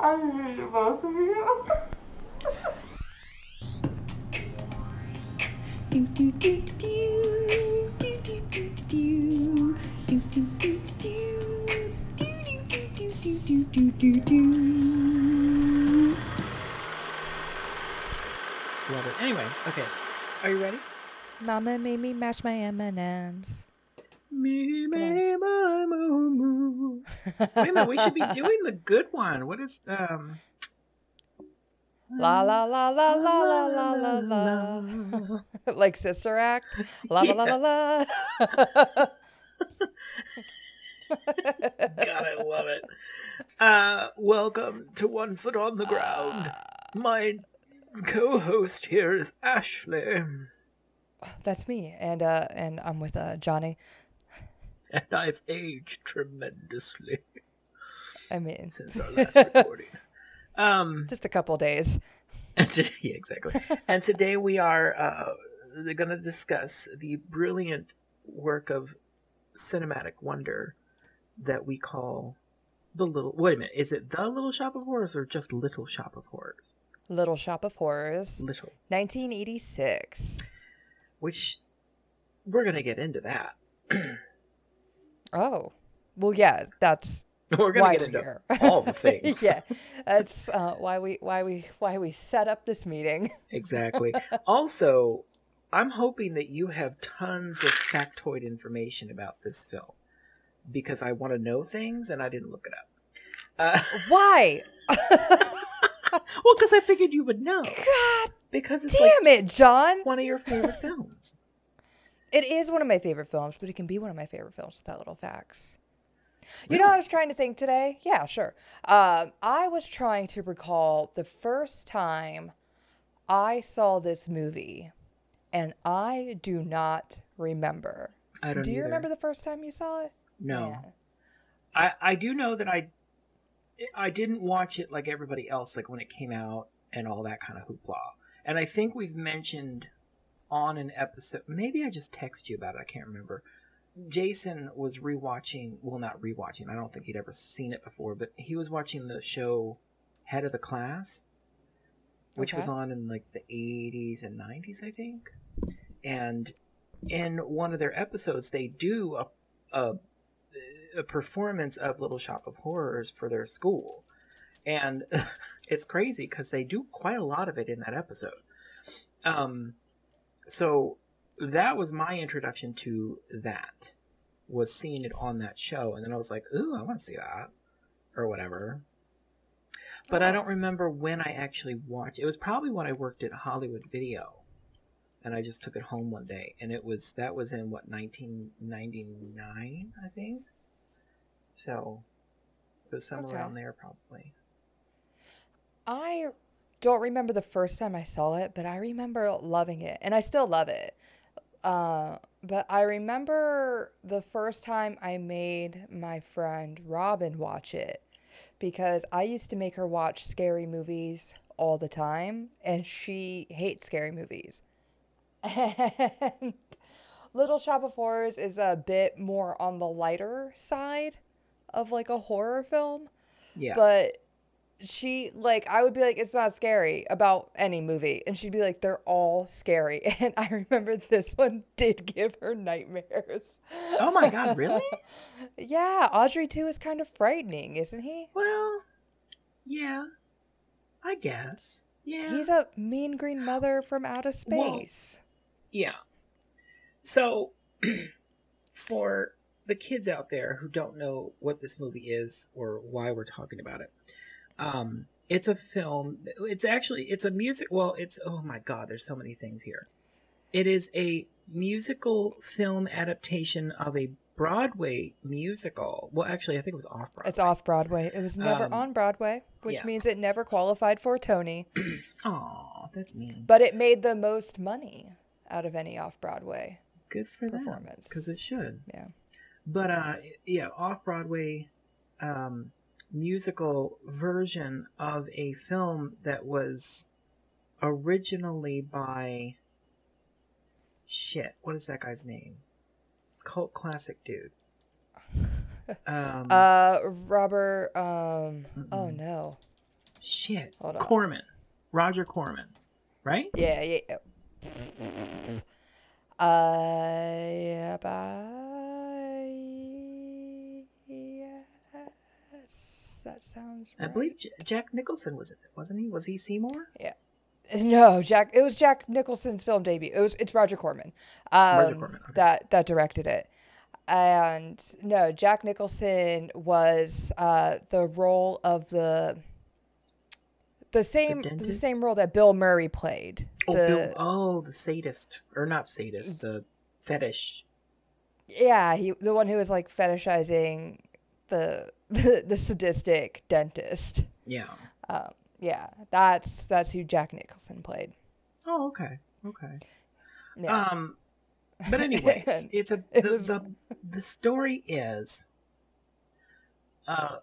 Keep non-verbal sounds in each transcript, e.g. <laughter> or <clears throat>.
I hate both of you. Love it. Anyway, okay. Are you ready? Mama made me mash my M&Ms. Me, me, my, moo, moo. Wait a minute, we should be <laughs> doing the good one. What is um La la la la la la la la la. <laughs> like Sister Act. La la la la la. <laughs> God, I love it. Uh, welcome to One Foot on the Ground. My co-host here is Ashley, That's me, and uh, and I'm with uh Johnny. And I've aged tremendously I mean, since our last recording. <laughs> Um, just a couple days. and <laughs> to- yeah, exactly. And today we are uh, going to discuss the brilliant work of cinematic wonder that we call the little. Wait a minute, is it the Little Shop of Horrors or just Little Shop of Horrors? Little Shop of Horrors, Little, 1986. which we're going to get into that. <clears throat> Oh, well, yeah, that's <laughs> We're to get into here. all the <laughs> things. yeah, that's uh, why we why we why we set up this meeting. <laughs> Exactly. also, I'm hoping that you have tons of factoid information about this film because I want to know things and I didn't look it up. Uh, Why? well, because I figured you would know. God Because it's like damn it, John! one of your favorite films. It is one of my favorite films, but it can be one of my favorite films without little facts. You know, I was trying to think today. Yeah, sure. Um, I was trying to recall the first time I saw this movie, and I do not remember. I don't Do you either. remember the first time you saw it? No. Man. I, I do know that I I didn't watch it like everybody else, like when it came out and all that kind of hoopla. And I think we've mentioned on an episode, maybe I just text you about it. I can't remember. Jason was rewatching, well, not rewatching. I don't think he'd ever seen it before, but he was watching the show Head of the Class, which was on in like the 80s and 90s, I think. And in one of their episodes, they do a, a a performance of Little Shop of Horrors for their school. And <laughs> it's crazy because they do quite a lot of it in that episode. Um, so that was my introduction to that, was seeing it on that show. And then I was like, ooh, I want to see that, or whatever. But I don't remember when I actually watched it. was probably when I worked at Hollywood Video. And I just took it home one day. And it was, that was in what, 1999, I think? So it was somewhere Okay. around there, probably. I don't remember the first time I saw it, but I remember loving it, and I still love it. Uh, but I remember the first time I made my friend Robin watch it because I used to make her watch scary movies all the time, and she hates scary movies. <laughs> And Little Shop of Horrors is a bit more on the lighter side of like a horror film Yeah. but she like I would be like it's not scary about any movie and she'd be like they're all scary <laughs> and I remember this one did give her nightmares. oh my God, <laughs> really? yeah, Audrey too is kind of frightening, isn't he? well, yeah. I guess. Yeah. He's a mean green mother from outer space. Yeah. So, <clears throat> for the kids out there who don't know what this movie is or why we're talking about it, um, it's a film. It's actually it's a music. Well, it's oh my god, there's so many things here. It is a musical film adaptation of a Broadway musical. Well, actually, I think it was off Broadway. It's off Broadway. It was never Um, on Broadway, which yeah. means it never qualified for Tony, <clears throat> Aw, that's mean. but it made the most money out of any off Broadway. Good for them performance. because it should. Yeah. but uh yeah off broadway um musical version of a film that was originally by shit what is that guy's name cult classic dude <laughs> um Uh, Robert. Um. Oh Mm-mm. no. shit. Hold on. Corman. Roger Corman. Right? Yeah, yeah. yeah. Uh, yeah, bye. That sounds I believe J- Jack Nicholson was in it, wasn't he? Was he Seymour? Yeah. No, Jack. It was Jack Nicholson's film debut. It was. It's Roger Corman. Um, Roger Corman, okay. That that directed it. And no, Jack Nicholson was uh, the role of the the same the, dentist? same role that Bill Murray played. Oh, the, Bill, oh, the sadist. Or not sadist, the fetish. Yeah, he the one who was like fetishizing the <laughs> the, the sadistic dentist. Yeah. Um, yeah, that's that's who Jack Nicholson played. Oh, okay. Okay. Yeah. Um, but <laughs> anyways, it's a It the, was- the the story is uh,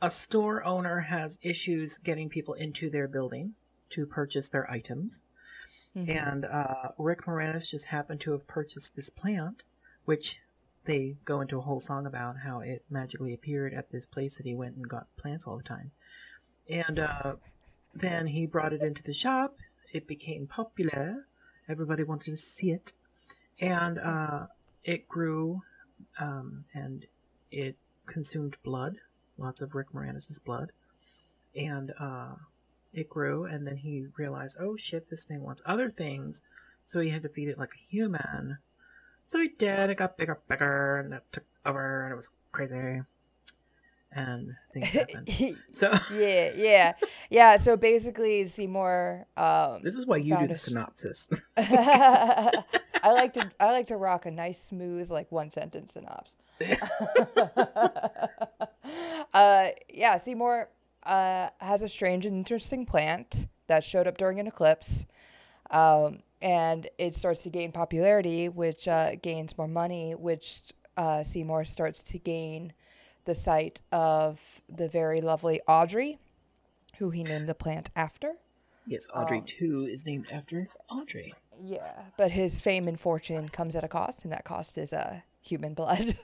a store owner has issues getting people into their building to purchase their items, Mhm. and uh, Rick Moranis just happened to have purchased this plant, which they go into a whole song about how it magically appeared at this place that he went and got plants all the time, and uh, then he brought it into the shop. It became popular. Everybody wanted to see it, and uh, it grew, um, and it consumed blood, lots of Rick Moranis's blood, and uh, it grew. And then he realized, oh shit, this thing wants other things, so he had to feed it like a human. So he did. It got bigger, bigger, and it took over, and it was crazy, and things <laughs> happened. So <laughs> yeah, yeah, yeah. So basically, Seymour. Um, this is why you do the synopsis. <laughs> I like to I like to rock a nice smooth like one sentence synopsis. uh, yeah, Seymour uh, has a strange and interesting plant that showed up during an eclipse, um, and it starts to gain popularity, which uh, gains more money, which uh, Seymour starts to gain the sight of the very lovely Audrey, who he named the plant after. yes, Audrey Um, Two is named after Audrey. Yeah, but his fame and fortune comes at a cost, and that cost is uh, human blood.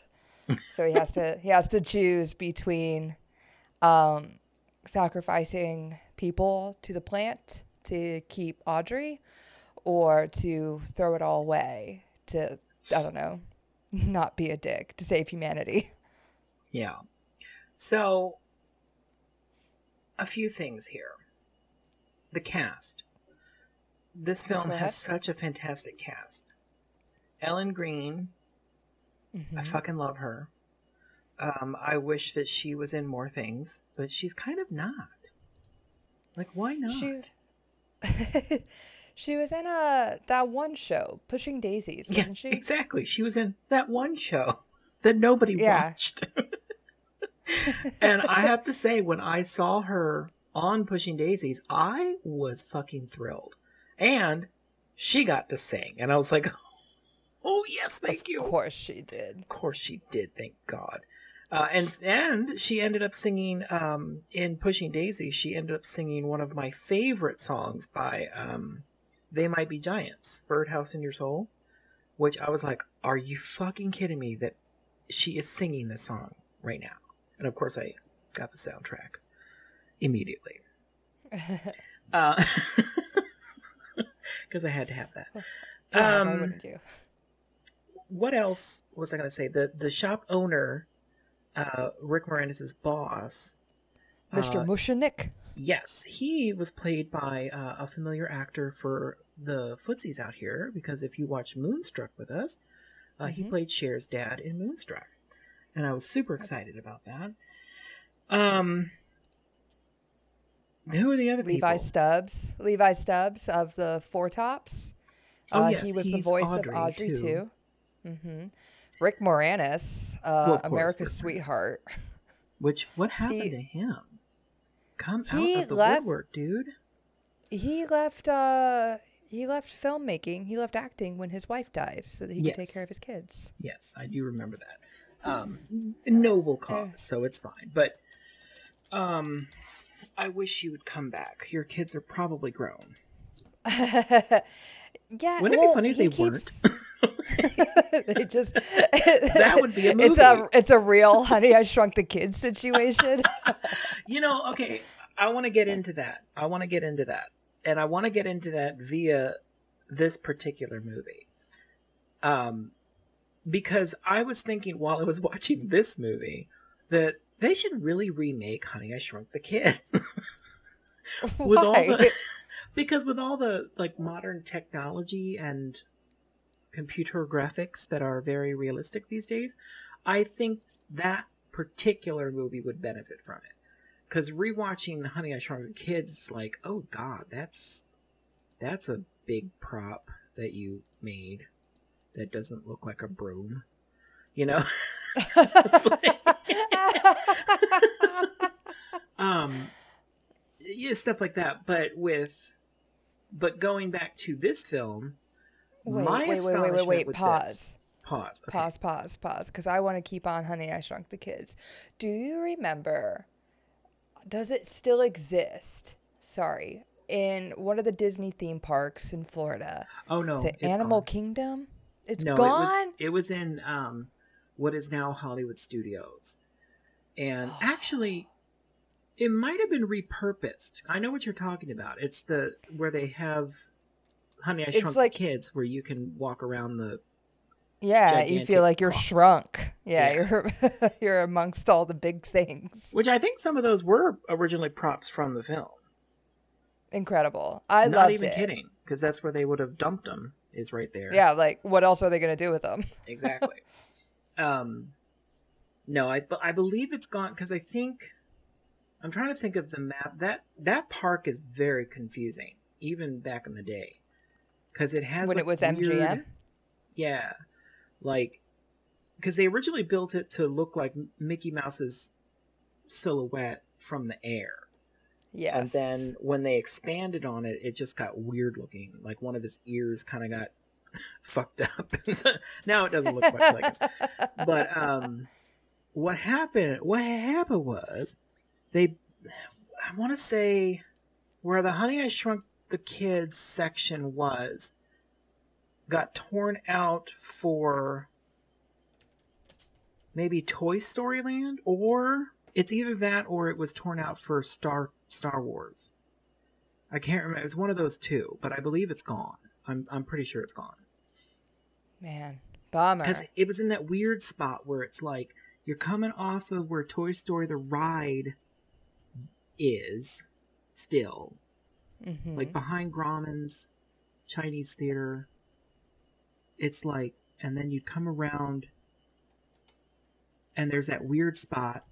<laughs> so he has to he has to choose between um, sacrificing people to the plant to keep Audrey, or to throw it all away to I don't know, <laughs> not be a dick to save humanity. Yeah. So, a few things here. The cast. This film has such a fantastic cast. Ellen Greene, I Mhm. fucking love her. Um, I wish that she was in more things, but she's kind of not. Like, why not? She- <laughs> she was in a that one show, Pushing Daisies, wasn't she? exactly. She was in that one show <laughs> that nobody Yeah. watched. <laughs> and I have to say, when I saw her on Pushing Daisies, I was fucking thrilled. And she got to sing. And I was like, <laughs> oh, yes, thank you. Of course she did. Of course she did, thank God. Uh, and and she ended up singing um, in Pushing Daisies. She ended up singing one of my favorite songs by um, They Might Be Giants, "Birdhouse in Your Soul," which I was like, "Are you fucking kidding me?" That she is singing this song right now. And of course, I got the soundtrack immediately <laughs> <laughs> because I had to have that. Yeah, Um, what else was I going to say? The the shop owner, uh, Rick Moranis' boss. Mr. uh, Mushnik. Yes, he was played by uh, a familiar actor for the footsies out here. Because if you watch Moonstruck with us, uh, he Mhm. played Cher's dad in Moonstruck, and I was super excited about that. Um, who are the other people? Levi people? Stubbs. Levi Stubbs of the Four Tops. Oh, uh, yes, he was the voice Audrey, of Audrey too. too. hmm Rick Moranis, uh, Well, course, America's Rick sweetheart. <laughs> Which what happened Steve- to him? Come He out of the left- woodwork, dude. He left. Uh, he left filmmaking. He left acting when his wife died, so that he could take care of his kids. Yes, I do remember that. Um, noble cause, so it's fine. But um, I wish you would come back. Your kids are probably grown. <laughs> yeah. Wouldn't it be funny if he they weren't? <laughs> they just <laughs> That would be a movie. It's a it's a real Honey I Shrunk the Kids situation. <laughs> You know, okay. I want to get into that. I want to get into that, and I want to get into that via this particular movie. Um, because I was thinking while I was watching this movie that they should really remake Honey I Shrunk the Kids. with all the because with all the like modern technology and computer graphics that are very realistic these days, I think that particular movie would benefit from it. Because rewatching Honey I Shrunk the Kids, like, oh god, that's that's a big prop that you made that doesn't look like a broom, you know. Like- <laughs> um yeah stuff like that but with but going back to this film wait, my wait, wait, wait, wait, wait. with Pause. this- pause okay. Pause, pause, pause. Because I want to keep on Honey, I Shrunk the Kids. Do you remember? Does it still exist? Sorry. In one of the Disney theme parks in Florida. oh no Is it it's Animal gone. Kingdom? It's no gone? it was it was in um what is now hollywood studios and actually it might have been repurposed i know what you're talking about it's the where they have honey i shrunk like- the kids where you can walk around the yeah, you feel like you're props. shrunk. Yeah, Yeah. you're <laughs> you're amongst all the big things. which i think some of those were originally props from the film Incredible. I not loved even it. kidding because that's where they would have dumped them is right there Yeah, like what else are they gonna do with them? exactly <laughs> um no i but i believe it's gone because i think i'm trying to think of the map that that park is very confusing even back in the day because it has when like, it was weird- MGM. yeah like because they originally built it to look like mickey mouse's silhouette from the air Yes. and then when they expanded on it, it just got weird looking. Like one of his ears kind of got <laughs> fucked up. <laughs> now it doesn't look much like it. But um, what happened? What happened was they. I want to say where the Honey I Shrunk the Kids section was got torn out for maybe Toy Story Land or it's either that or it was torn out for Star Star Wars. I can't remember. It was one of those two, but I believe it's gone. I'm I'm pretty sure it's gone Man, bummer. because it was in that weird spot where it's like you're coming off of where Toy Story the ride is still, Mhm. like behind Grauman's Chinese theater. It's like, and then you come around, and there's that weird spot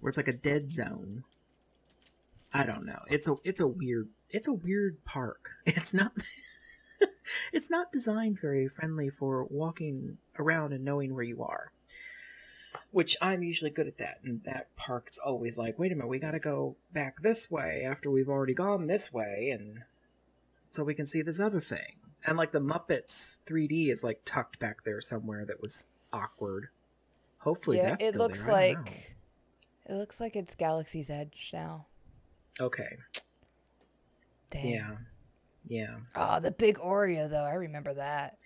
where it's like a dead zone. I don't know. It's a it's a weird it's a weird park. <laughs> It's not <laughs> it's not designed very friendly for walking around and knowing where you are. Which I'm usually good at that, and that park's always like, wait a minute, we gotta go back this way after we've already gone this way, and so we can see this other thing. And like the Muppets 3D is like tucked back there somewhere that was awkward. Hopefully yeah, that's it looks there. I don't know. like it looks like it's Galaxy's Edge now. Okay. Damn. Yeah. Yeah. Oh, the big Oreo though. I remember that.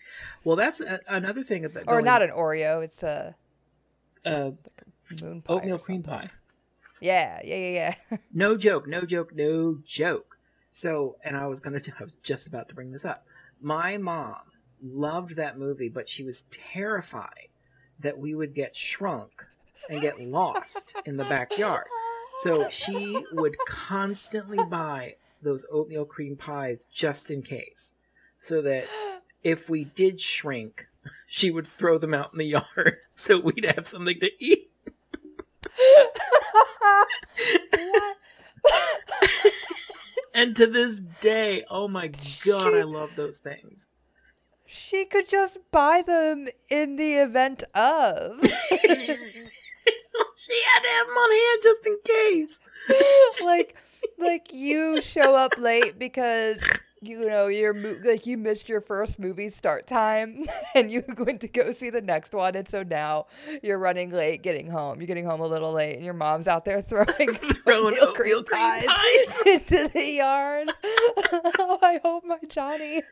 Well, that's a, another thing about Or going, not an Oreo. It's a uh, moon pie. oatmeal cream pie. Yeah, yeah, yeah, yeah. <laughs> No joke, no joke, no joke. So, and I was gonna, <laughs> I was just about to bring this up. My mom loved that movie, but she was terrified that we would get shrunk and get lost in the backyard. So she would constantly buy those oatmeal cream pies just in case, so that if we did shrink, she would throw them out in the yard <laughs> so we'd have something to eat. And to this day, oh my god, I love those things. She could just buy them in the event of. <laughs> she had to have them on hand just in case. like like you show up late because you know you're mo- like you missed your first movie start time <laughs> and you went to go see the next one and so now you're running late getting home you're getting home a little late and your mom's out there <laughs> throwing <laughs> Throwing oatmeal oatmeal cream pies pies. into the yard oh i hope my johnny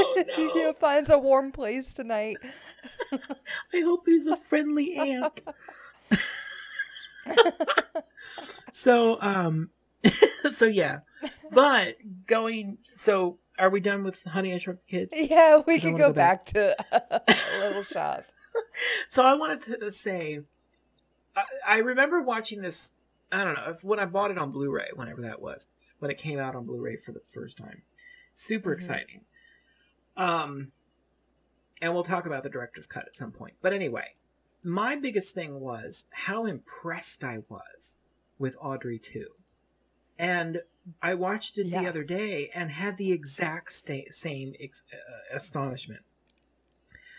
Oh, no. finds a warm place tonight I hope he's a friendly ant. so, um, <laughs> so yeah, but going. So are we done with Honey I Shrunk the Kids? Yeah, we could go, go back. back, to Little <laughs> Shop. So I wanted to say, I, I remember watching this. I don't know if when I bought it on Blu-ray, whenever that was, when it came out on Blu-ray for the first time. Super Mhm. exciting. Um, and we'll talk about the director's cut at some point. But anyway, my biggest thing was how impressed I was with Audrey 2. And I watched it the other day and had the exact sta- same ex- uh, astonishment.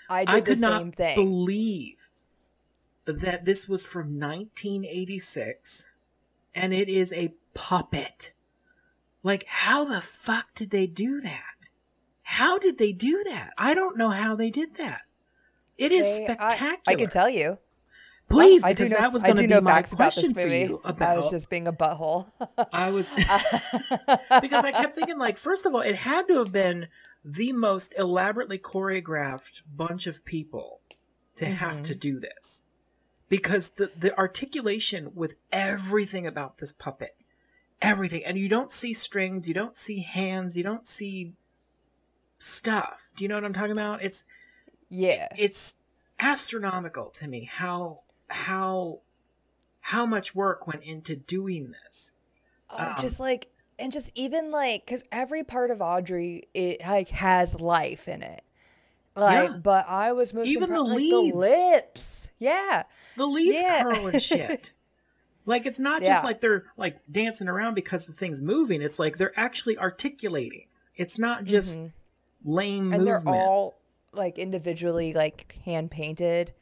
I did I could not thing. believe that this was from 1986 and it is a puppet. Like, how the fuck did they do that? How did they do that? I don't know how they did that. It is They- I- spectacular. I, can tell you. Please, I do because know, that was going to be my facts about this question for you I about. was just being a butthole. I was <laughs> because I kept thinking, like, first of all, it had to have been the most elaborately choreographed bunch of people to have Mhm. to do this. Because the, the articulation with everything about this puppet, everything, and you don't see strings, you don't see hands, you don't see stuff. Do you know what I'm talking about? It's yeah. it's astronomical to me how how how much work went into doing this. Oh, Um, just like and just even like because every part of Audrey it like has life in it. Like, Yeah. but I was most Even the like, leaves. the lips. Yeah, The leaves Yeah. curl and <laughs> shit. like it's not Yeah. just like they're like dancing around because the thing's moving. It's like they're actually articulating. It's not just Mhm. lame and movement. they're all like individually like hand painted,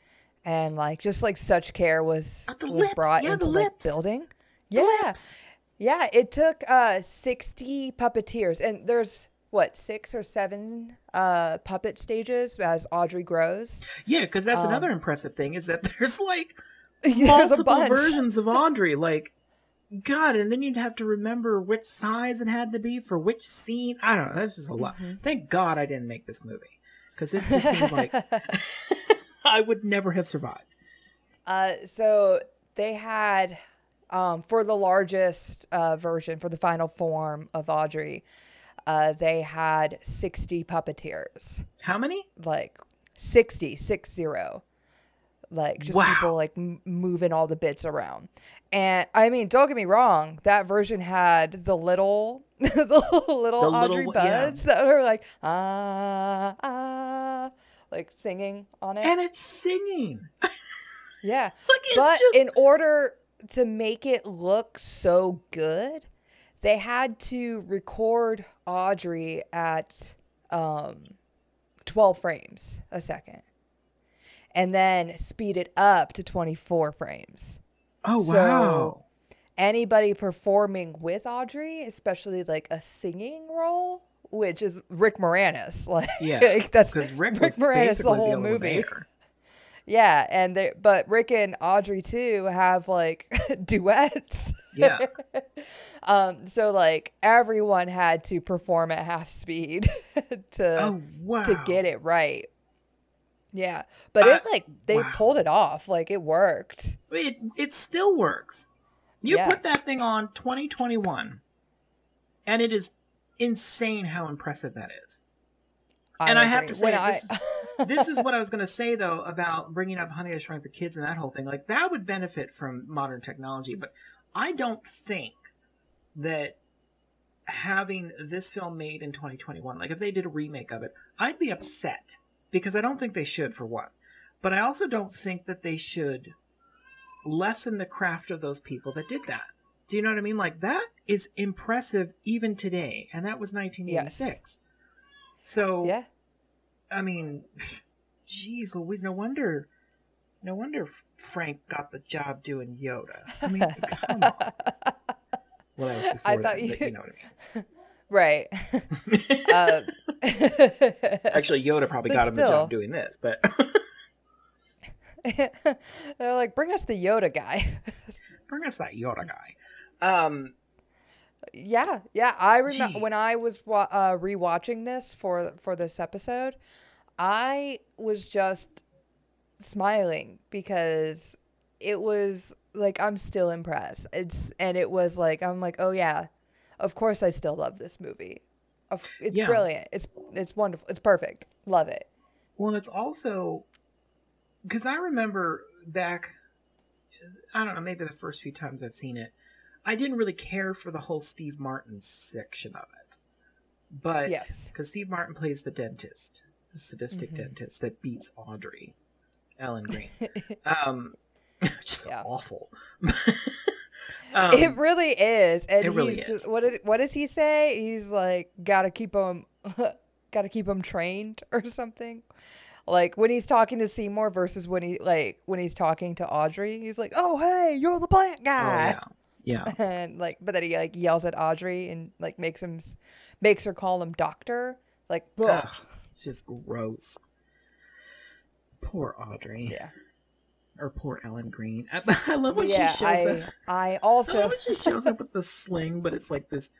and like just like such care was the was lips. brought Yeah, into the like building. The Yeah, lips. yeah. It took uh sixty puppeteers, and there's what six or seven uh puppet stages as Audrey grows. Yeah, because that's Um, another impressive thing is that <laughs> there's like <laughs> There's multiple versions of <laughs> Audrey. Like, God, and then you'd have to remember which size it had to be for which scene. I don't know. That's just a lot. Mhm. Thank God I didn't make this movie because it just seemed like I would never have survived. Uh, so they had um, for the largest uh, version for the final form of Audrey, uh, they had sixty puppeteers, How many? like 60, six zero, like just Wow. people like m- moving all the bits around. And I mean, don't get me wrong, that version had the little, <laughs> the little The little Audrey yeah. buds that were like ah ah, like singing on it. And it's singing. yeah. <laughs> Like it's but just in order to make it look so good, they had to record Audrey at um, 12 frames a second and then speed it up to 24 frames. oh so- wow. Anybody performing with Audrey, especially like a singing role, which is Rick Moranis, <laughs> like, Yeah, like, that's Because Rick, Rick Moranis the whole one movie. <laughs> Yeah, and they but Rick and Audrey too have like <laughs> duets. Yeah. um so like everyone had to perform at half speed to oh wow. to get it right. Yeah. But Uh, it like they wow. pulled it off. Like it worked. It it still works. You Yeah. put that thing on 2021, and it is insane how impressive that is. And I have to say, When I- this this is what I was going to say though about bringing up Honey I Shrunk the Kids and that whole thing. Like that would benefit from modern technology, but I don't think that having this film made in 2021, like if they did a remake of it, I'd be upset because I don't think they should for one. But I also don't think that they should lessen the craft of those people that did that. Do you know what I mean? Like that is impressive even today, and that was 1986. So yeah. I mean, <laughs> geez, Louise, no wonder, no wonder Frank got the job doing Yoda. I mean, <laughs> come on. Well, that was before I thought but you- you know what I <laughs> right. mean. uh, Actually, Yoda probably but got him the job doing this, but they're like, bring us the Yoda guy. bring us that Yoda guy. Um, Yeah, yeah. I remember when I was wa- uh, rewatching this for for this episode, I was just smiling because it was like I'm still impressed. It's and it was like I'm like, oh yeah, of course I still love this movie. It's Yeah. brilliant. It's it's wonderful. It's perfect. Love it. Well, and it's also because I remember back, I don't know, maybe the first few times I've seen it, I didn't really care for the whole Steve Martin section of it. But Yes. because Steve Martin plays the dentist, the sadistic Mhm. dentist that beats Audrey, Ellen <laughs> Greene, um, <laughs> is Yeah. awful. <laughs> um, it really is. And it really he's is. Just, what did what does he say? He's like, gotta keep him, gotta keep him trained or something. Like when he's talking to Seymour versus when he like when he's talking to Audrey, he's like, "Oh hey, you're the plant oh, guy." yeah, yeah. <laughs> and like but then he like yells at audrey and like makes him makes her call him doctor like ugh. It's just gross. Poor Audrey. yeah Or poor Ellen Greene. <laughs> I, I love when yeah she shows i up. i <laughs> I also love when she shows up with the sling, but it's like this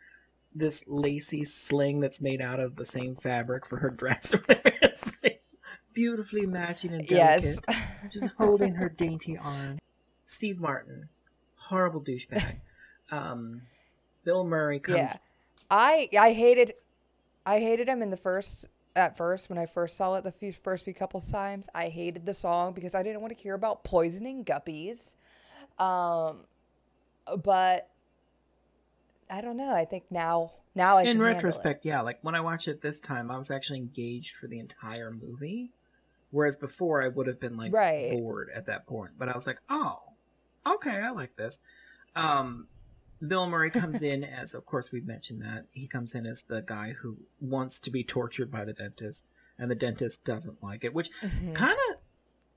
this lacy sling that's made out of the same fabric for her dress. Like beautifully matching and delicate. yes. Just holding her dainty arm. Steve Martin, horrible douchebag. <laughs> Um, Bill Murray comes. yeah i i hated i hated him in the first at first when i first saw it the few, first few couple times i hated the song because i didn't want to hear about poisoning guppies um but i don't know i think now now i in retrospect, yeah, like when I watched it this time, I was actually engaged for the entire movie. Whereas before, I would have been like Right. bored at that point. But I was like, oh, okay, I like this. Um, Bill Murray comes in <laughs> as, of course, we've mentioned that he comes in as the guy who wants to be tortured by the dentist, and the dentist doesn't like it, which Mhm. kind of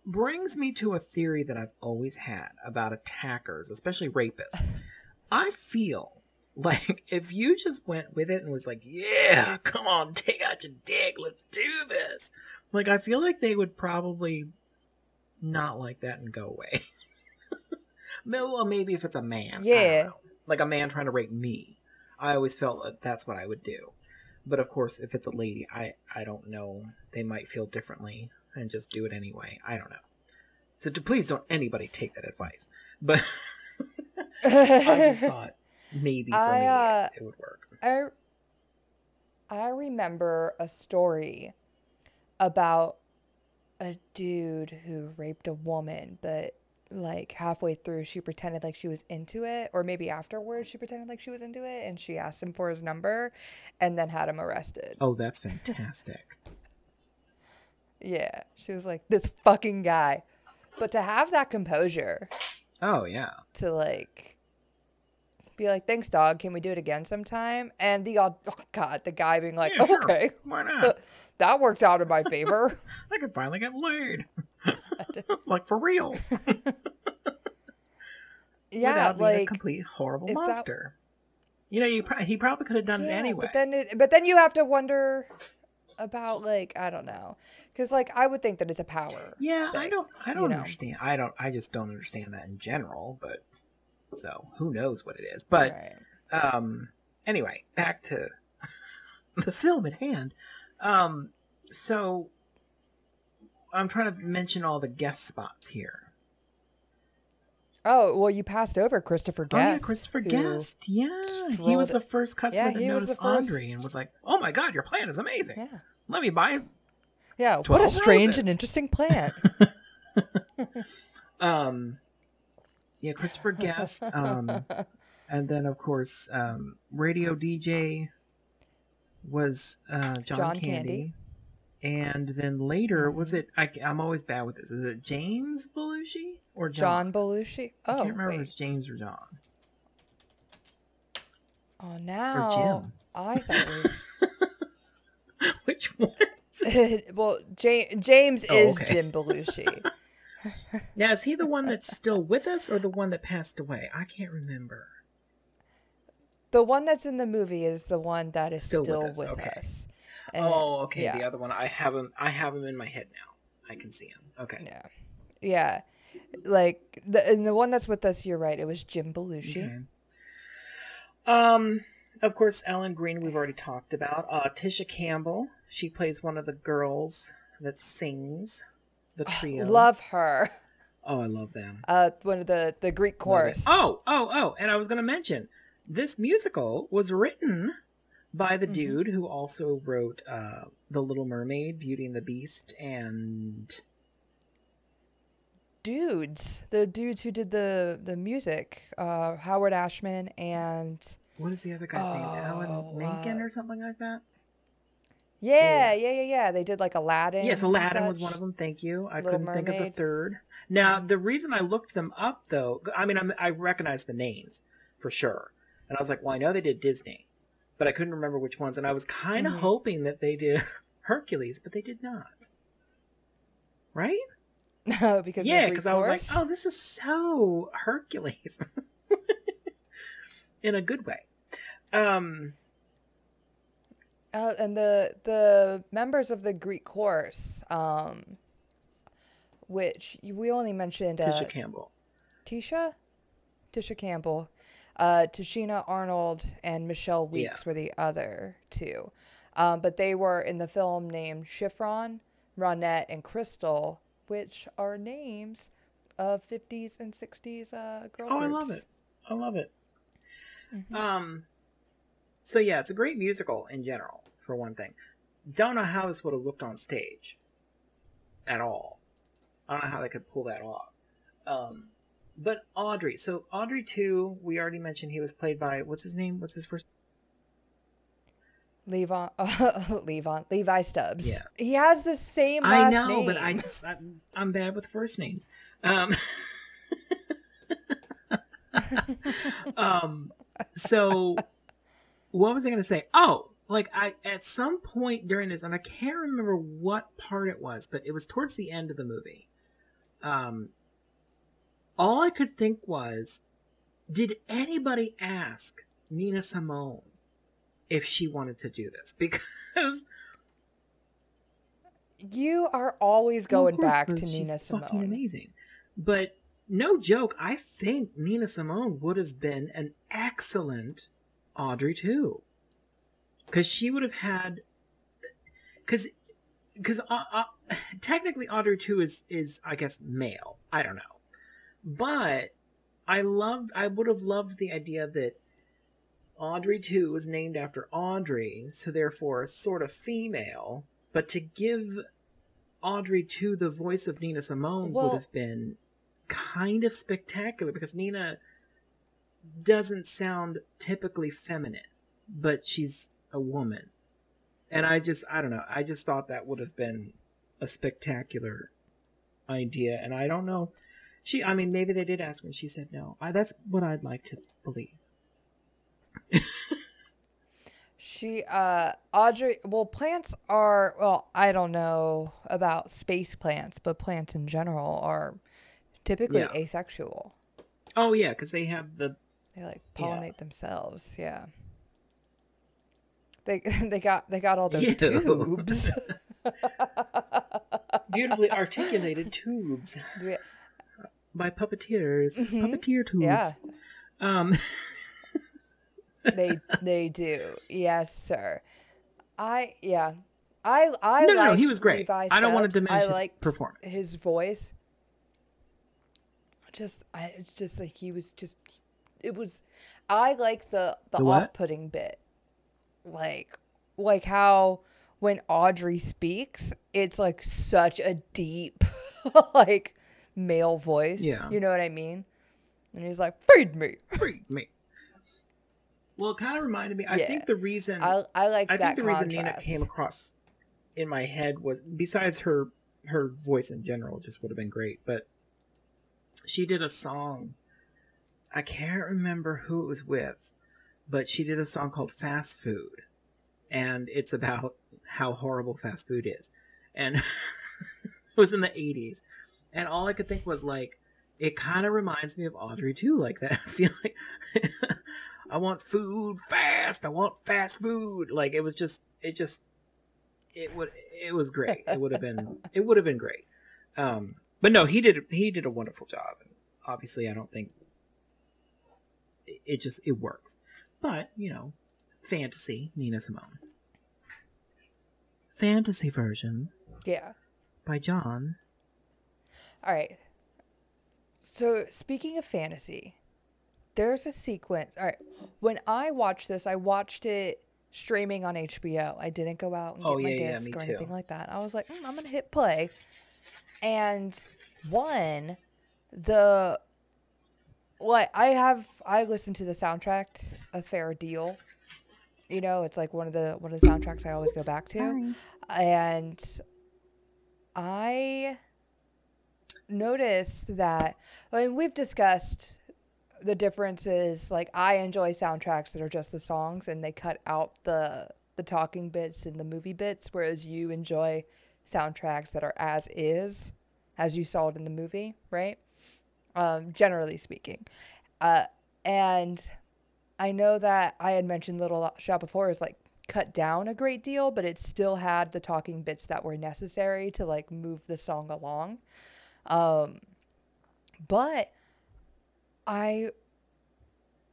brings me to a theory that I've always had about attackers, especially rapists. I feel <laughs> like if you just went with it and was like, "Yeah, come on, take out your dick, let's do this," like I feel like they would probably not like that and go away. <laughs> well, maybe if it's a man, Yeah. like a man trying to rape me, I always felt that that's what I would do. But of course, if it's a lady, I I don't know. They might feel differently and just do it anyway. I don't know. So to, please don't anybody take that advice. But <laughs> I just <laughs> thought maybe for I, me uh, it would work. I I remember a story about a dude who raped a woman, but like halfway through she pretended like she was into it, or maybe afterwards she pretended like she was into it and she asked him for his number and then had him arrested. Oh, that's fantastic. <laughs> Yeah. She was like, This fucking guy. But to have that composure oh yeah. to like be like, Thanks, dog, can we do it again sometime? And the oh god, the guy being like, Yeah, sure. Okay. Why not? <laughs> that works out in my favor. <laughs> I can finally get laid. <laughs> like for reals. <laughs> <laughs> yeah, Without being a like complete horrible if that- monster. You know, you pro- he probably could have done it anyway. But then, it, but then you have to wonder about like I don't know, because like I would think that it's a power. yeah, I don't. I don't know. understand. I don't. I just don't understand that in general. But so who knows what it is? But Right. um anyway back to the film at hand um so i'm trying to mention all the guest spots here Oh well, you passed over Christopher Guest. oh yeah christopher guest yeah he was the first customer Yeah, was first- audrey and was like oh my god your plan is amazing Yeah, let me buy yeah. What a 12 strange roses. and interesting plant. <laughs> <laughs> um yeah christopher guest um and then of course um radio dj was uh john, John candy. Candy. And then later was Mhm. it I, i'm always bad with this is it james belushi or John john, Belushi. i Oh, can't remember if wait. it's james or john Oh, now Jim. I thought it was. <laughs> which one <laughs> well, ja- James Oh, is okay. Jim Belushi. <laughs> now is he the one that's still with us or the one that passed away i can't remember the one that's in the movie is the one that is Still still, with with, us, us. And- oh okay yeah. the other one i have him i have him in my head now i can see him okay Yeah. Yeah. Like the and the one that's with us, you're right. It was Jim Belushi. Okay. Um, of course, Ellen Greene we've already talked about. Uh, Tisha Campbell, she plays one of the girls that sings the trio. Love her. Oh, I love them. Uh, one of the the Greek chorus. Oh, oh, oh! And I was going to mention this musical was written by the Mhm. dude who also wrote uh, The Little Mermaid, Beauty and the Beast, and dudes, the dudes who did the the music, uh, Howard Ashman and what is the other guy's name? Alan Oh, Menken uh, or something like that. yeah, yeah, yeah, yeah. They did like Aladdin. Yes, Aladdin was one of them. Thank you. I Little couldn't think of the third. Now, the reason I looked them up, though, I mean, I'm, I recognize the names for sure, and I was like, well, I know they did Disney, but I couldn't remember which ones, and I was kind of Mhm. hoping that they did <laughs> Hercules, but they did not. Right? No, <laughs> because yeah, because I was like, oh, this is so <laughs> Hercules, in a good way. Um, Uh, and the the members of the Greek chorus, um, which we only mentioned uh, Tisha Campbell. Tisha, Tisha Campbell, uh, Tichina Arnold, and Michelle Yeah. Weeks were the other two, um, but they were in the film named Chiffon, Ronette, and Crystal, which are names of 50s and 60s uh, girl Oh, I love it. I love it. Mhm. Um, so yeah, it's a great musical in general, for one thing. Don't know how this would have looked on stage at all. I don't know how they could pull that off. Um, but Audrey, so Audrey too, we already mentioned he was played by what's his name? What's his first? Levon, <laughs> Levon, Levi Stubbs. Yeah. he has the same. I last know, but I name. just I'm, I'm bad with first names. Um, <laughs> um, so what was I going to say? Oh, like I at some point during this, and I can't remember what part it was, but it was towards the end of the movie. Um, all I could think was, did anybody ask Nina Simone if she wanted to do this? <laughs> Because You are always going course, back to she's Nina Simone. amazing. But no joke, I think Nina Simone would have been an excellent Audrey too, because she would have had, because because uh, uh, technically Audrey two is is I guess male. I don't know, but I loved. I would have loved the idea that. Audrey 2 was named after Audrey, so therefore sort of female, but to give Audrey 2 the voice of Nina Simone Well- would have been kind of spectacular because Nina doesn't sound typically feminine, but she's a woman. And I just, I don't know, I just thought that would have been a spectacular idea. And I don't know. She, I mean, maybe they did ask her and she said no. I, that's what I'd like to believe. She, uh, Audrey, well, plants are, well, I don't know about space plants, but plants in general are typically Yeah. asexual. Oh, yeah, because they have the They like Yeah. pollinate themselves. Yeah. They <laughs> they got they got all those Ew. tubes. <laughs> beautifully articulated tubes Yeah. By puppeteers. Mhm. Puppeteer tubes. Yeah, Um, <laughs> they they do. Yes, sir. I yeah. I I No, no, no, he was great. Levi I don't wanna diminish I his performance. His voice. Just I it's just like he was just it was I like the the, The off-putting bit. Like like how when Audrey speaks, it's like such a deep <laughs> like male voice. Yeah. You know what I mean? And he's like, "Feed me." freed me. Well, it kind of reminded me. I Yeah. think the reason I I like I think the reason Nina came across in my head was besides her her voice in general just would have been great, but she did a song. I can't remember who it was with, but she did a song called Fast Food. And it's about how horrible fast food is. And <laughs> it was in the 80s. And all I could think was like it kind of reminds me of Audrey too like that. <laughs> I feel like I want food fast. I want fast food. Like it was just it just it would it was great. It would have been <laughs> it would have been great. Um but no, he did he did a wonderful job. And obviously I don't think it, it just it works. But, you know, fantasy, Nina Simone. Fantasy version Yeah. by John. All right. So speaking of fantasy, there's a sequence. All right, when I watched this, I watched it streaming on HBO. I didn't go out and get Oh, my yeah, yeah, disc me or too. anything like that. I was like, "Mm, I'm gonna hit play, and one, the what I have, I listened to the soundtrack, a fair deal. You know, it's like one of the one of the soundtracks I always go back to, and I noticed that. I mean, we've discussed the differences. Like, I enjoy soundtracks that are just the songs, and they cut out the the talking bits and the movie bits, whereas you enjoy soundtracks that are as is, as you saw it in the movie, right? Um, generally speaking, uh, and I know that I had mentioned Little Shop before Horrors like cut down a great deal, but it still had the talking bits that were necessary to like move the song along. Um, but I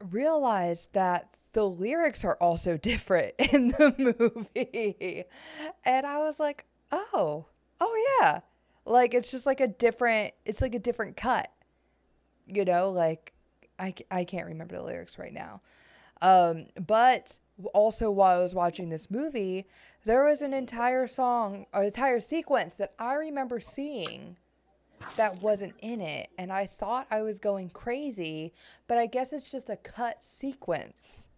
realized that the lyrics are also <laughs> different in the movie. And I was like, oh, oh yeah. Like it's just like a different, it's like a different cut. You know, like I, I can't remember the lyrics right now. Um, but also while I was watching this movie, there was an entire song, an entire sequence that I remember seeing that wasn't in it. And I thought I was going crazy, but I guess it's just a cut sequence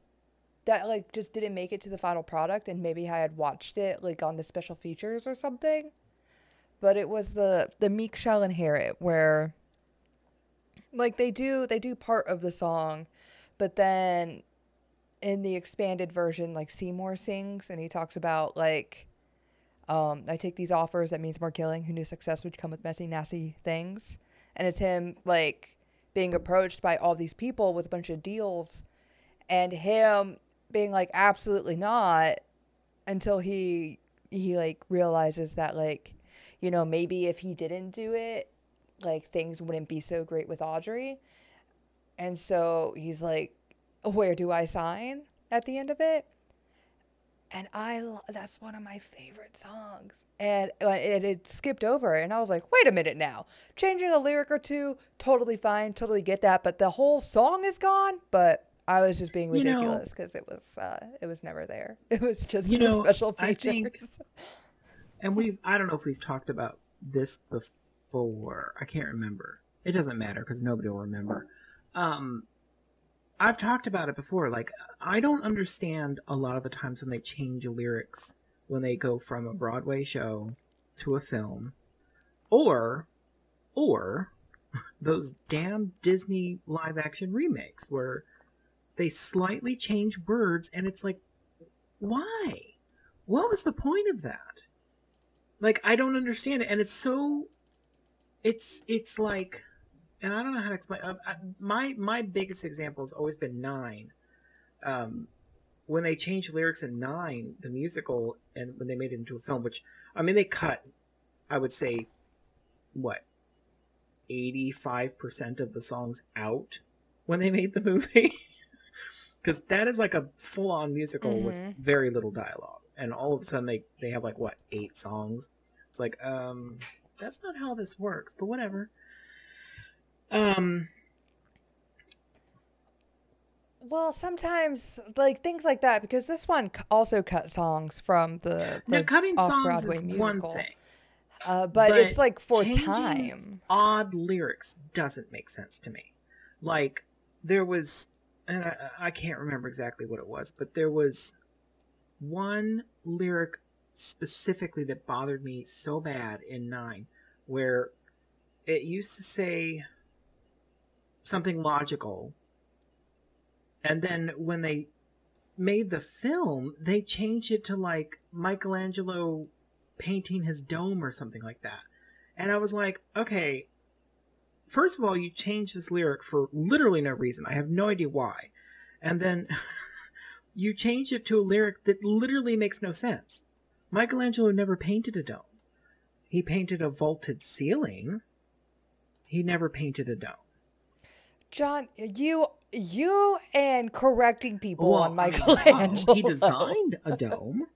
that like just didn't make it to the final product. And maybe I had watched it like on the special features or something. But it was the the Meek Shall Inherit where like they do they do part of the song, but then in the expanded version, like Seymour sings and he talks about like um, I take these offers that means more killing. Who knew success would come with messy, nasty things? And it's him like being approached by all these people with a bunch of deals, and him being like, absolutely not, until he he like realizes that like, you know, maybe if he didn't do it, like things wouldn't be so great with Audrey. And so he's like, where do I sign at the end of it? And I, lo- that's one of my favorite songs. And uh, it, it skipped over, and I was like, wait a minute now. Changing a lyric or two, totally fine, totally get that. But the whole song is gone. But I was just being You know- ridiculous because it was, uh, it was never there. <laughs> It was just You know, special I think- <laughs> and we I don't know if we've talked about this before. I can't remember. It doesn't matter because nobody will remember. Um, I've talked about it before. Like I don't understand a lot of the times when they change lyrics when they go from a Broadway show to a film, or or <laughs> those damn Disney live action remakes where they slightly change words and it's like why what was the point of that like i don't understand it and it's so it's it's like and i don't know how to explain uh, my my biggest example has always been nine. Um when they changed lyrics in nine the musical and when they made it into a film which i mean they cut i would say what 85% of the songs out when they made the movie? <laughs> Because that is like a full-on musical with Mhm. very little dialogue. And all of a sudden they they have like what eight songs? It's like um that's not how this works but whatever um Well, sometimes like things like that because this one also cut songs from the, now the cutting songs is one musical. thing uh, but, but it's like for time. odd lyrics doesn't make sense to me. Like there was, and I, I can't remember exactly what it was, but there was one lyric specifically that bothered me so bad in nine, where it used to say something logical, and then when they made the film, they changed it to like Michelangelo painting his dome or something like that. And I was like, okay, first of all, you changed this lyric for literally no reason. I have no idea why. And then <laughs> you changed it to a lyric that literally makes no sense. Michelangelo never painted a dome. He painted a vaulted ceiling. He never painted a dome. John, you you and correcting people Well, on Michelangelo. He designed a dome.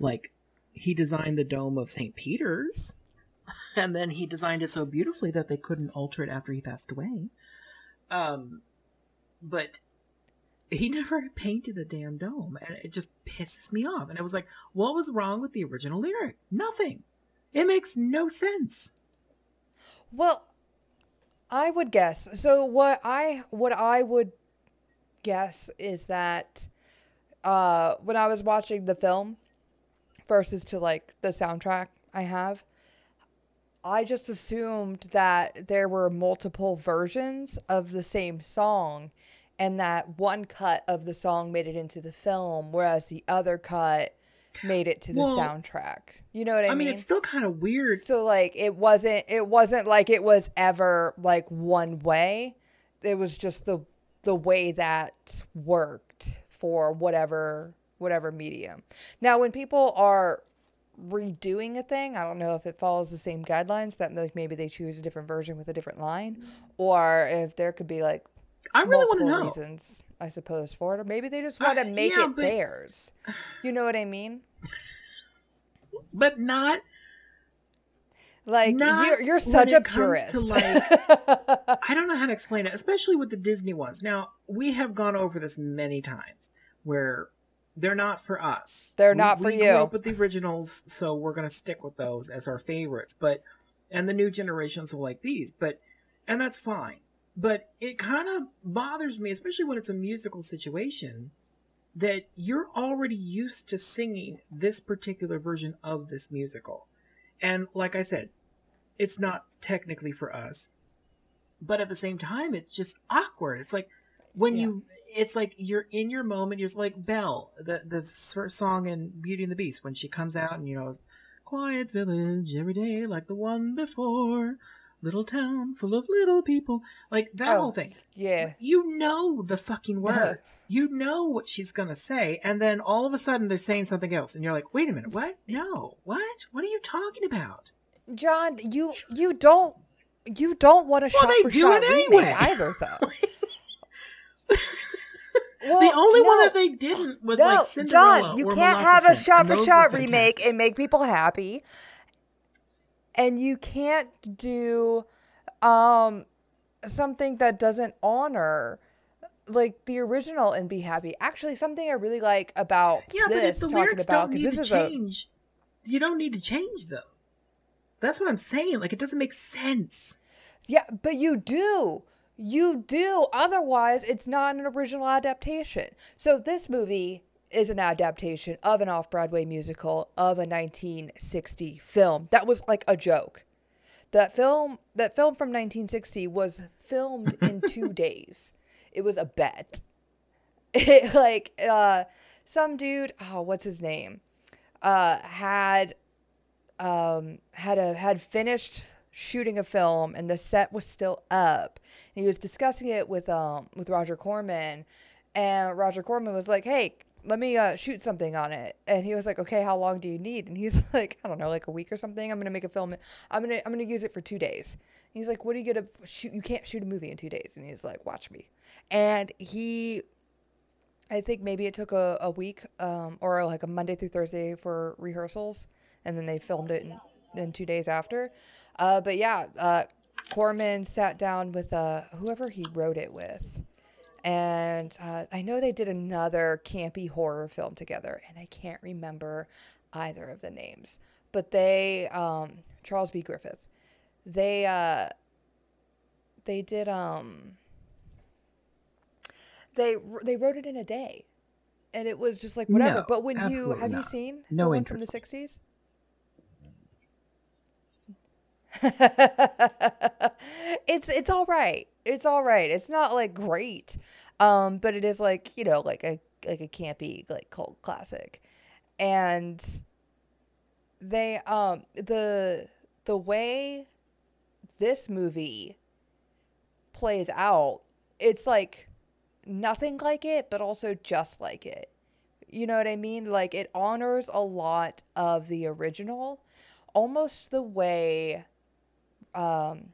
Like he designed the dome of St. Peter's. and then he designed it so beautifully that they couldn't alter it after he passed away. Um, but he <laughs> never painted a damn dome, and it just pisses me off. And I was like, what was wrong with the original lyric? Nothing. It makes no sense. Well, I would guess. So what I what I would guess is that uh when I was watching the film versus to like the soundtrack I have, I just assumed that there were multiple versions of the same song and that one cut of the song made it into the film whereas the other cut made it to the Well, soundtrack. You know what I, I mean, it's still kind of weird. so like it wasn't it wasn't like it was ever like one way. It was just the the way that worked for whatever whatever medium. Now when people are redoing a thing, I don't know if it follows the same guidelines that like maybe they choose a different version with a different line or if there could be like I really want to know. reasons I suppose for it or maybe they just want to make yeah, it but- theirs. You know what I mean? <laughs> But not Like Not you're you're such a purist. to, like, <laughs> I don't know how to explain it, especially with the Disney ones. Now, we have gone over this many times where they're not for us. They're We- not for we you. Grew up with the originals, so we're going to stick with those as our favorites. But and the new generations will like these, but and that's fine. But it kind of bothers me, especially when it's a musical situation, that you're already used to singing this particular version of this musical. And like I said, it's not technically for us. But at the same time, it's just awkward. It's like when Yeah. you, it's like you're in your moment. You're like Belle, the the song in Beauty and the Beast, when she comes out and you know, quiet village every day like the one before, little town full of little people, like that Oh. whole thing yeah. you know the fucking words. you know what she's gonna say, and then all of a sudden they're saying something else, and you're like, "Wait a minute, what? No, what? What are you talking about?" John, you you don't you don't want a Well, shot they for do shot it remake anyway. <laughs> either, though. Well, the only one that they didn't was no, like Cinderella John, you can't have a shot for shot remake and make people happy, and you can't do um something that doesn't honor like the original and be happy. Actually, something I really like about Yeah, but if the lyrics about don't need to is a change, you don't need to change them. That's what I'm saying. Like it doesn't make sense. Yeah, but you do. You do. Otherwise, it's not an original adaptation. So this movie is an adaptation of an off-Broadway musical of a 1960 film. That was like a joke. That film, that film from 1960 was filmed in <laughs> 2 days. It was a bet. <laughs> It, like uh some dude, oh, what's his name? Uh had um, had a had finished shooting a film and the set was still up. And he was discussing it with um with Roger Corman, and Roger Corman was like, "Hey, let me uh, shoot something on it." And he was like, "Okay, how long do you need?" And he's <laughs> like, "I don't know, like a week or something. I'm gonna make a film. I'm gonna I'm gonna use it for two days." He's like, "What are you gonna shoot? You can't shoot a movie in two days." And he's like, "Watch me." And he I think maybe it took a, a week um, or like a Monday through Thursday for rehearsals, and then they filmed it in, in two days after. Uh, but yeah, uh, Corman sat down with uh, whoever he wrote it with. And uh, I know they did another campy horror film together, and I can't remember either of the names. But they, um, Charles B. Griffith, they, uh, they did, um, they they wrote it in a day, and it was just like whatever. No, but when you have you seen No the one from the sixties? <laughs> it's it's all right. It's all right. It's not like great, um, but it is like you know like a like a campy like cult classic, and they um the the way this movie plays out, it's like nothing like it, but also just like it. You know what I mean? Like it honors a lot of the original, almost the way um,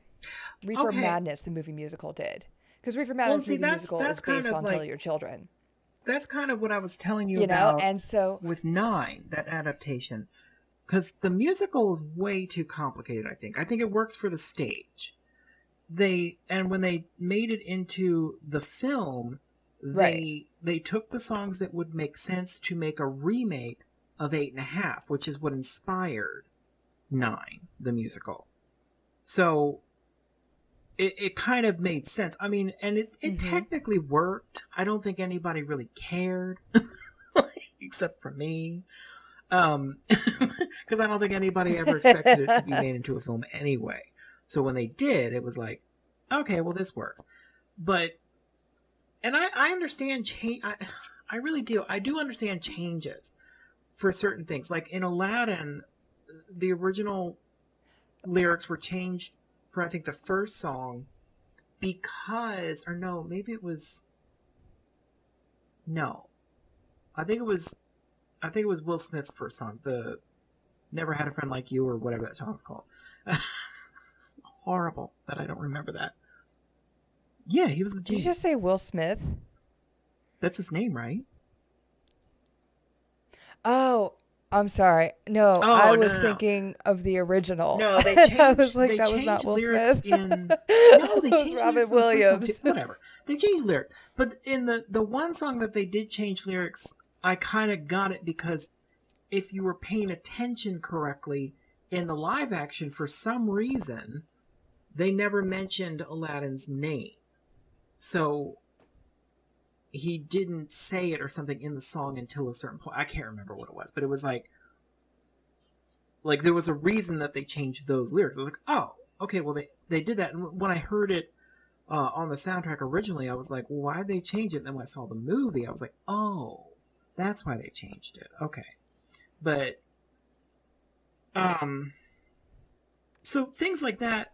Reefer Okay. Madness, the movie musical, did. Because Reefer Madness, see, movie that's- musical, that's is kind based of on Tell Your Children. That's kind of what I was telling you, You know, about and so with Nine, that adaptation. because the musical is way too complicated. I think. I think it works for the stage. They and when they made it into the film, they Right. they took the songs that would make sense to make a remake of Eight and a Half, which is what inspired Nine, the musical. So it, it kind of made sense. I mean, and it, it Mhm. technically worked. I don't think anybody really cared, <laughs> except for me. Um, <laughs> because I don't think anybody ever expected it to be made into a film anyway. So when they did, it was like, okay, well, this works. But, and I, I understand change. I, I really do. I do understand changes for certain things. Like in Aladdin, the original lyrics were changed for I think the first song because or no, maybe it was no. I think it was I think it was Will Smith's first song, the Never Had a Friend Like You or whatever that song's called. <laughs> Horrible that I don't remember that. Yeah, he was the Did you just say Will Smith? That's his name, right? Oh, I'm sorry. No, Oh, I was no, no. thinking of the original. No, they <laughs> I changed. was like, they that was not Will lyrics Smith. in. <laughs> No, they changed Robin lyrics in the. Williams. Whatever. They changed lyrics, but in the the one song that they did change lyrics, I kind of got it because if you were paying attention correctly in the live action, for some reason, they never mentioned Aladdin's name, so he didn't say it or something in the song until a certain point. I can't remember what it was, but it was like like there was a reason that they changed those lyrics. I was like, oh, okay, well they they did that. And when I heard it uh, on the soundtrack originally, I was like, well, why did they change it? Then when I saw the movie, I was like, oh, that's why they changed it. Okay, but um, so things like that.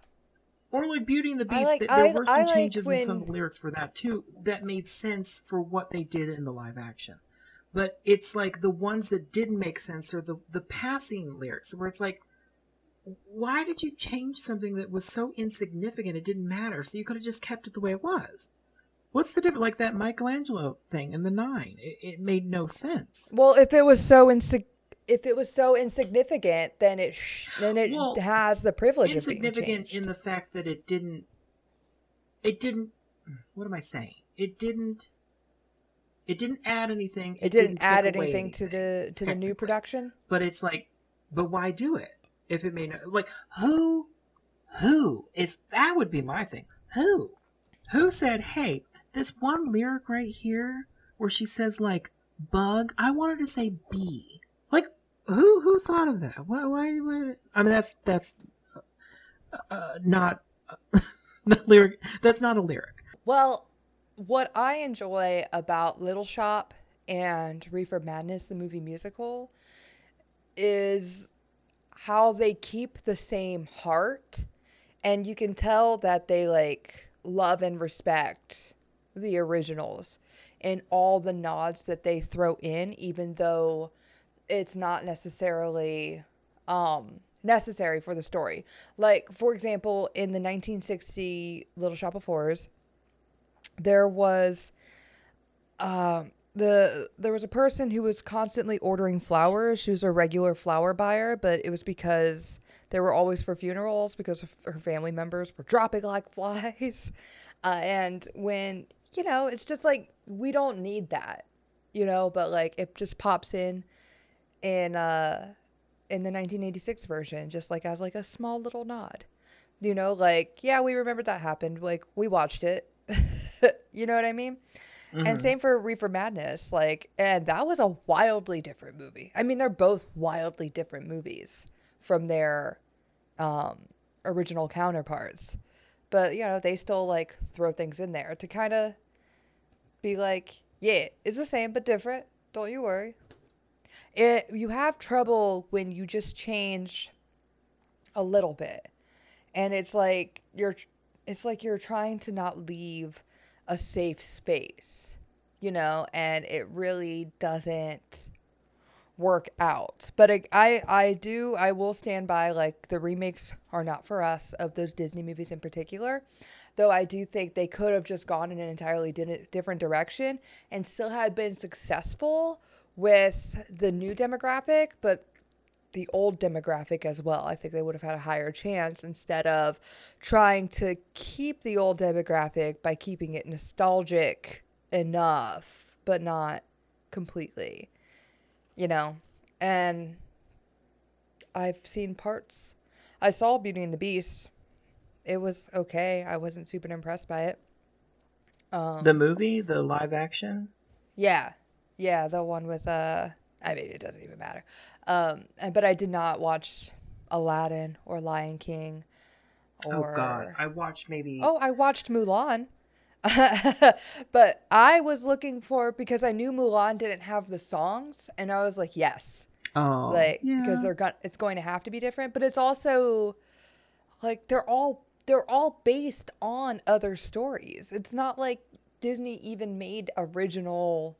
Or like Beauty and the Beast, like- there I- were some I like changes in some when- lyrics for that too that made sense for what they did in the live action. But it's like the ones that didn't make sense are the the passing lyrics where it's like why did you change something that was so insignificant it didn't matter so you could have just kept it the way it was? What's the difference like that michelangelo thing in the nine it, it made no sense. Well, if it was so insig- if it was so insignificant, then it sh- then it Well, has the privilege of insignificant in the fact that it didn't it didn't what am i saying? It didn't it didn't add anything. It didn't, take add away anything to the to the new production. but it's like but why do it if it may not? like who who is that would be my thing. Who who said hey this one lyric right here where she says like bug i wanted to say bee who who thought of that why why, why? i mean that's that's uh, not <laughs> not lyric that's not a lyric Well, what I enjoy about Little Shop and Reefer Madness, the movie musical, is how they keep the same heart and you can tell that they like love and respect the originals and all the nods that they throw in even though it's not necessarily um necessary for the story. Like for example, in the 1960 Little Shop of Horrors, there was um the there was a person who was constantly ordering flowers. She was a regular flower buyer, but it was because they were always for funerals because her family members were dropping like <laughs> flies. Uh, and when you know, it's just like we don't need that, you know, but like it just pops in in uh in the 1986 version just like as like a small little nod. You know, like yeah, we remembered that happened. Like we watched it. <laughs> you know what I mean? And Mhm. same for Reefer Madness. Like, and that was a wildly different movie. I mean, they're both wildly different movies from their um, original counterparts. But, you know, they still like throw things in there to kind of be like, yeah, it's the same but different. Don't you worry. It, you have trouble when you just change a little bit. And it's like you're it's like you're trying to not leave a safe space, you know, and it really doesn't work out. But I, I, I do, I will stand by like the remakes are not for us of those Disney movies in particular. Though I do think they could have just gone in an entirely di- different direction and still had been successful with the new demographic, but the old demographic as well. I think they would have had a higher chance instead of trying to keep the old demographic by keeping it nostalgic enough, but not completely. You know? And I've seen parts. I saw Beauty and the Beast. It was okay. I wasn't super impressed by it. Um, The movie, the live action. yeah, yeah, the one with uh, I mean, it doesn't even matter. Um, but I did not watch Aladdin or Lion King. Or... Oh God, I watched maybe. Oh, I watched Mulan. <laughs> but I was looking for because I knew Mulan didn't have the songs, and I was like, yes, Oh, like yeah. because they're going it's going to have to be different but it's also like they're all they're all based on other stories it's not like disney even made original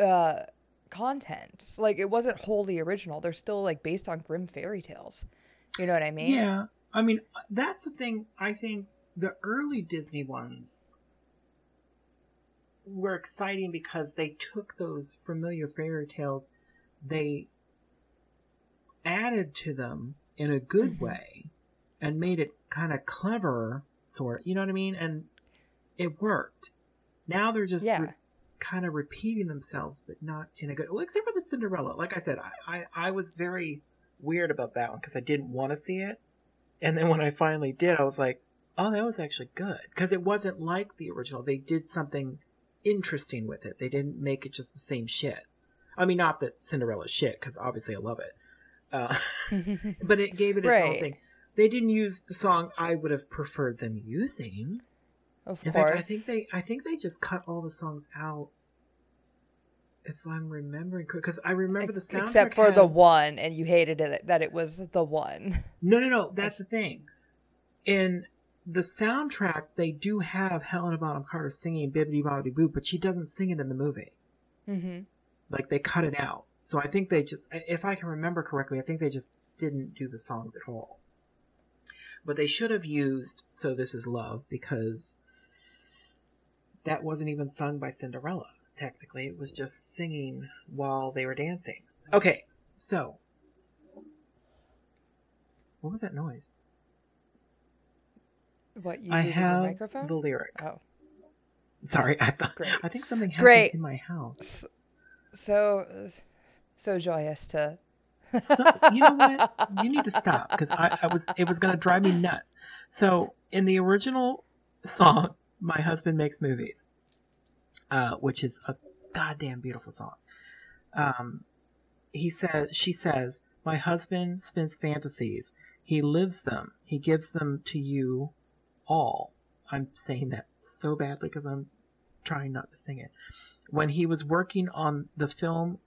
uh content like it wasn't wholly original they're still like based on Grimm fairy tales you know what i mean Yeah, I mean that's the thing. I think the early Disney ones were exciting because they took those familiar fairy tales, they added to them in a good Mhm. way, and made it kind of clever, sort. You know what I mean? And it worked. Now they're just Yeah. re- kind of repeating themselves, but not in a good. Well, except for the Cinderella. Like I said, I I, I was very weird about that one because I didn't want to see it, and then when I finally did, I was like, oh, that was actually good because it wasn't like the original. They did something interesting with it. They didn't make it just the same shit. I mean, not that Cinderella's shit because obviously I love it, uh, <laughs> but it gave it its own thing. They didn't use the song I would have preferred them using. Of In course fact, I think they I think they just cut all the songs out. If I'm remembering correct, because I remember the soundtrack. except for the one and you hated it that it was the one no, no, no. That's the thing. In the soundtrack, they do have Helena Bonham Carter singing "Bibbidi Bobbidi Boo," but she doesn't sing it in the movie. mm-hmm. Like they cut it out. So I think they just, if I can remember correctly, I think they just didn't do the songs at all. But they should have used "So This Is Love" because that wasn't even sung by Cinderella. Technically, it was just singing while they were dancing. Okay, so what was that noise? what you I moving your have microphone the lyric. oh Sorry, I thought Great. I think something happened Great. in my house. so so joyous to So you know what? <laughs> You need to stop because I, I was it was gonna drive me nuts. So in the original song, "My Husband Makes Movies," uh, which is a goddamn beautiful song, um, he says she says, "My husband spins fantasies. He lives them. He gives them to you all." I'm saying that so badly because I'm trying not to sing it. When he was working on the film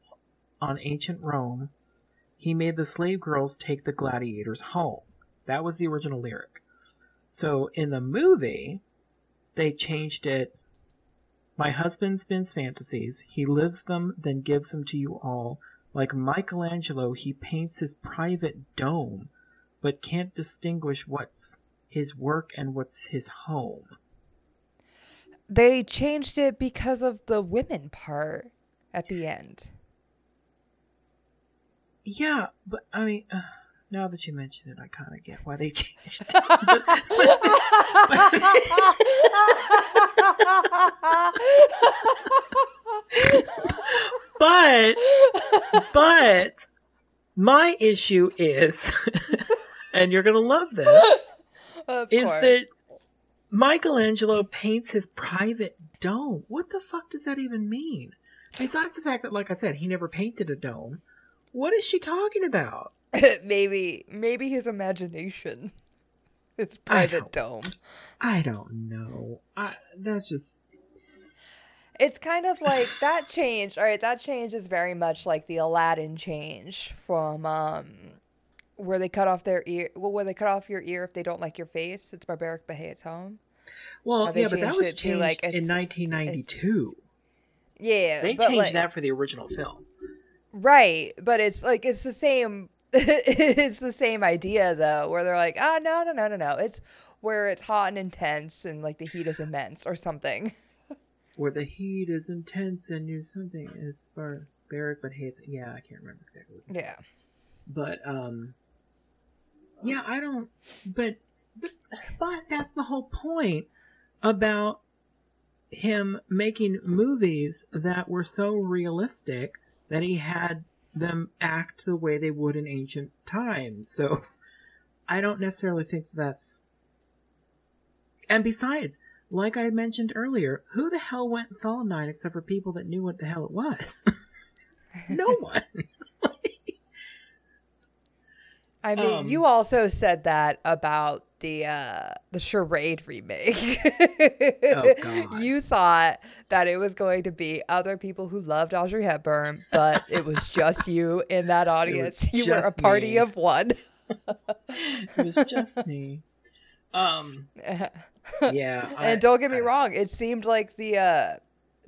on ancient Rome, he made the slave girls take the gladiators home. That was the original lyric. So in the movie, they changed it. My husband spins fantasies. He lives them, then gives them to you all. Like Michelangelo, he paints his private dome, but can't distinguish what's his work and what's his home. They changed it because of the women part at the end. Yeah, but I mean, uh, now that you mention it, I kind of get why they <laughs> changed it. but but my issue is <laughs> and you're gonna love this Of is course. that michelangelo paints his private dome what the fuck does that even mean besides the fact that like i said he never painted a dome what is she talking about <laughs> maybe maybe his imagination. His I private don't- dome. i don't know I, that's just It's kind of like <sighs> that change. All right, that change is very much like the Aladdin change from um where they cut off their ear. Well, where they cut off your ear if they don't like your face. It's barbaric it's home. well yeah but that was it to, changed like, in 1992 Yeah, they changed like, that for the original film Right, but it's like it's the same. <laughs> it's the same idea though, where they're like, ah, no, no, no, no, no. It's where it's hot and intense, and like the heat is <sighs> immense, or something. <laughs> where the heat is intense and you're something it's barbaric but hates yeah i can't remember exactly what Yeah. But um, yeah, I don't. But but but that's the whole point about him making movies that were so realistic that he had them act the way they would in ancient times. So <laughs> I don't necessarily think that's. And besides, like I mentioned earlier, who the hell went and saw Nine except for people that knew what the hell it was? <laughs> no <laughs> one. I mean, Um, you also said that about the uh the charade remake. Oh, <laughs> God. You thought that it was going to be other people who loved Audrey Hepburn, but it was just you in that <laughs> audience. You were a party me. of one. it was just me. Um. <laughs> Yeah. I- and don't get me I- wrong, it seemed like the uh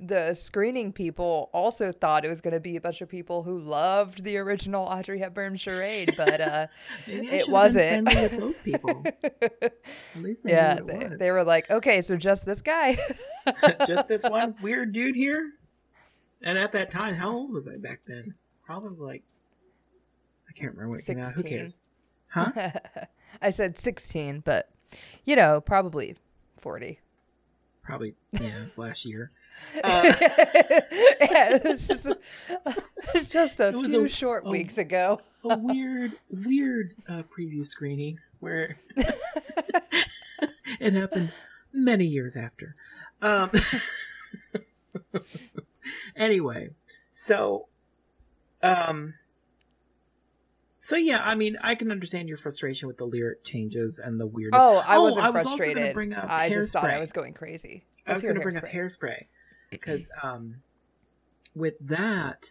the screening people also thought it was going to be a bunch of people who loved the original Audrey Hepburn charade, but uh <laughs> it should have been wasn't. those <laughs> people. At least they yeah, they, was. they were like, okay, so just this guy. <laughs> just this one weird dude here. And at that time, how old was I back then? Probably like I can't remember what it came out. Who cares? Huh? I said 16, but you know, probably 40. Probably <laughs> yeah, it was last year. yeah, Uh, it was just, <laughs> just a It few a- short a- weeks ago. A weird, weird uh, preview screening where <laughs> it happened many years after. Um, anyway, so, um, so yeah, I mean, I can understand your frustration with the lyric changes and the weirdness. Oh, I Oh, wasn't I was also frustrated. bring up I just thought I was going crazy. I was going to bring up Hairspray. hairspray because um, with that,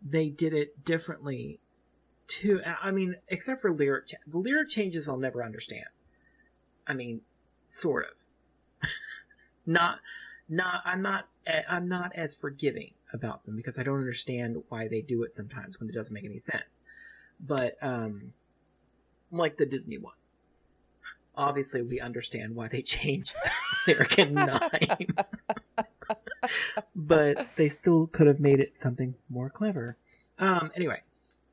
they did it differently. Too, I mean, except for lyric, cha- the lyric changes I'll never understand. I mean, sort of. <laughs> not, not. I'm not. eh, I'm not as forgiving about them because I don't understand why they do it sometimes when it doesn't make any sense. But um, like the Disney ones, obviously we understand why they <laughs> changed lyric nine. but they still could have made it something more clever. Um, anyway,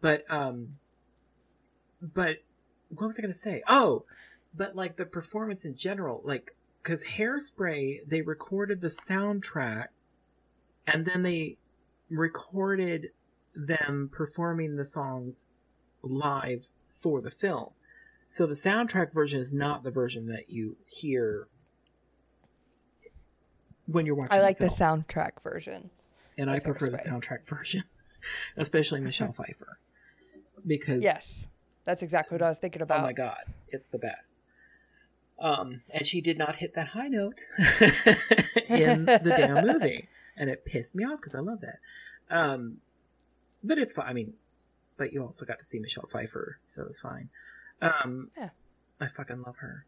but um, but what was I going to say? Oh, but like the performance in general, like because Hairspray, they recorded the soundtrack, and then they recorded them performing the songs live for the film. So the soundtrack version is not the version that you hear when you're watching. I like the film soundtrack version. and I prefer the soundtrack <laughs> version, especially Michelle <laughs> Pfeiffer, because Yes, that's exactly what I was thinking about. oh my god, it's the best. Um, and she did not hit that high note <laughs> in the damn movie, and it pissed me off because I love that. Um, but it's fine. I mean, but you also got to see Michelle Pfeiffer, so it was fine. Um, Yeah. I fucking love her.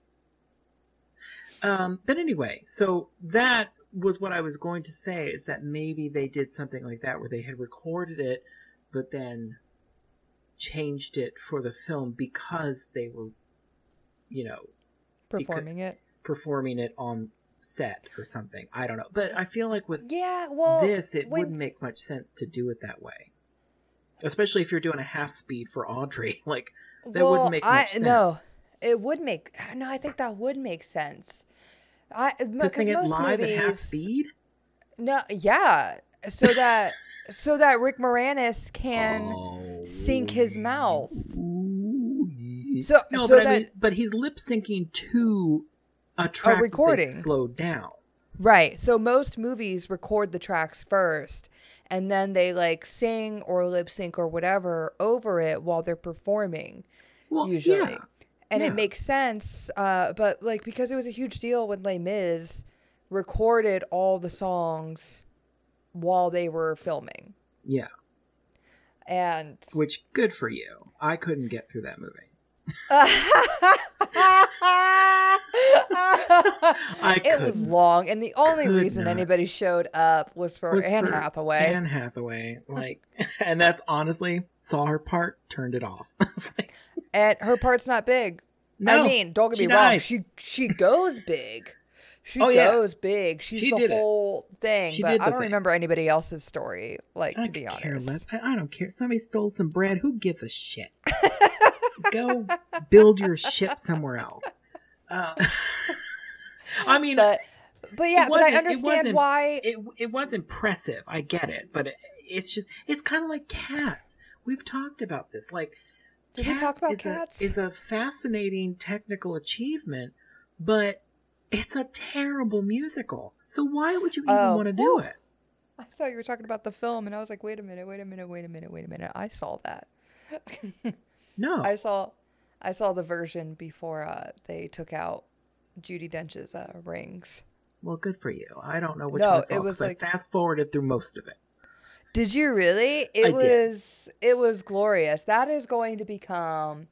Um, but anyway, so that was what I was going to say is that maybe they did something like that where they had recorded it, but then changed it for the film because they were, you know, Performing it. performing it on set or something. I don't know. But I feel like with Yeah, well, this, it when- wouldn't make much sense to do it that way. Especially if you're doing a half speed for Audrey. <laughs> Like, that well, wouldn't make much I, sense. No, it would make. <sighs> No, I think that would make sense. I to sing it live at half speed? No, yeah, so that <laughs> so that Rick Moranis can sync his oh, mouth. So- no, so but I mean, but he's lip syncing to a track that they recording. slowed down. Right. So most movies record the tracks first and then they like sing or lip sync or whatever over it while they're performing Well, usually. yeah, and yeah. it makes sense uh but like because it was a huge deal when Les Mis recorded all the songs while they were filming. yeah. And Which good for you. I couldn't get through that movie. <laughs> It was long, and the only reason not. anybody showed up was for Was Anne for Hathaway. Anne Hathaway, like, <laughs> and that's honestly saw her part, turned it off. <laughs> Like, and her part's not big. no, I mean, don't get me wrong, died. she she goes big. She Oh, yeah. goes big. She's She the did it. whole thing. She but I don't thing. remember anybody else's story. Like I to be could care honest. less. I, I don't care. Somebody stole some bread. Who gives a shit? Go build your ship somewhere else. Uh, <laughs> I mean, but but yeah, but I wasn't- it understand why. it it was impressive. I get it, but it, it's just it's kind of like cats. We've talked about this. Like Did about is Cats? A, is a fascinating technical achievement, but it's a terrible musical. So why would you even Oh, want to do it? I thought you were talking about the film, and I was like, wait a minute, wait a minute, wait a minute, wait a minute. I saw that. <laughs> No. I saw, I saw the version before uh, they took out Judi Dench's uh, rings. well, good for you. I don't know which No, one I saw it was like- I fast forwarded through most of it. Did you really? It I was did. it was glorious. That is going to become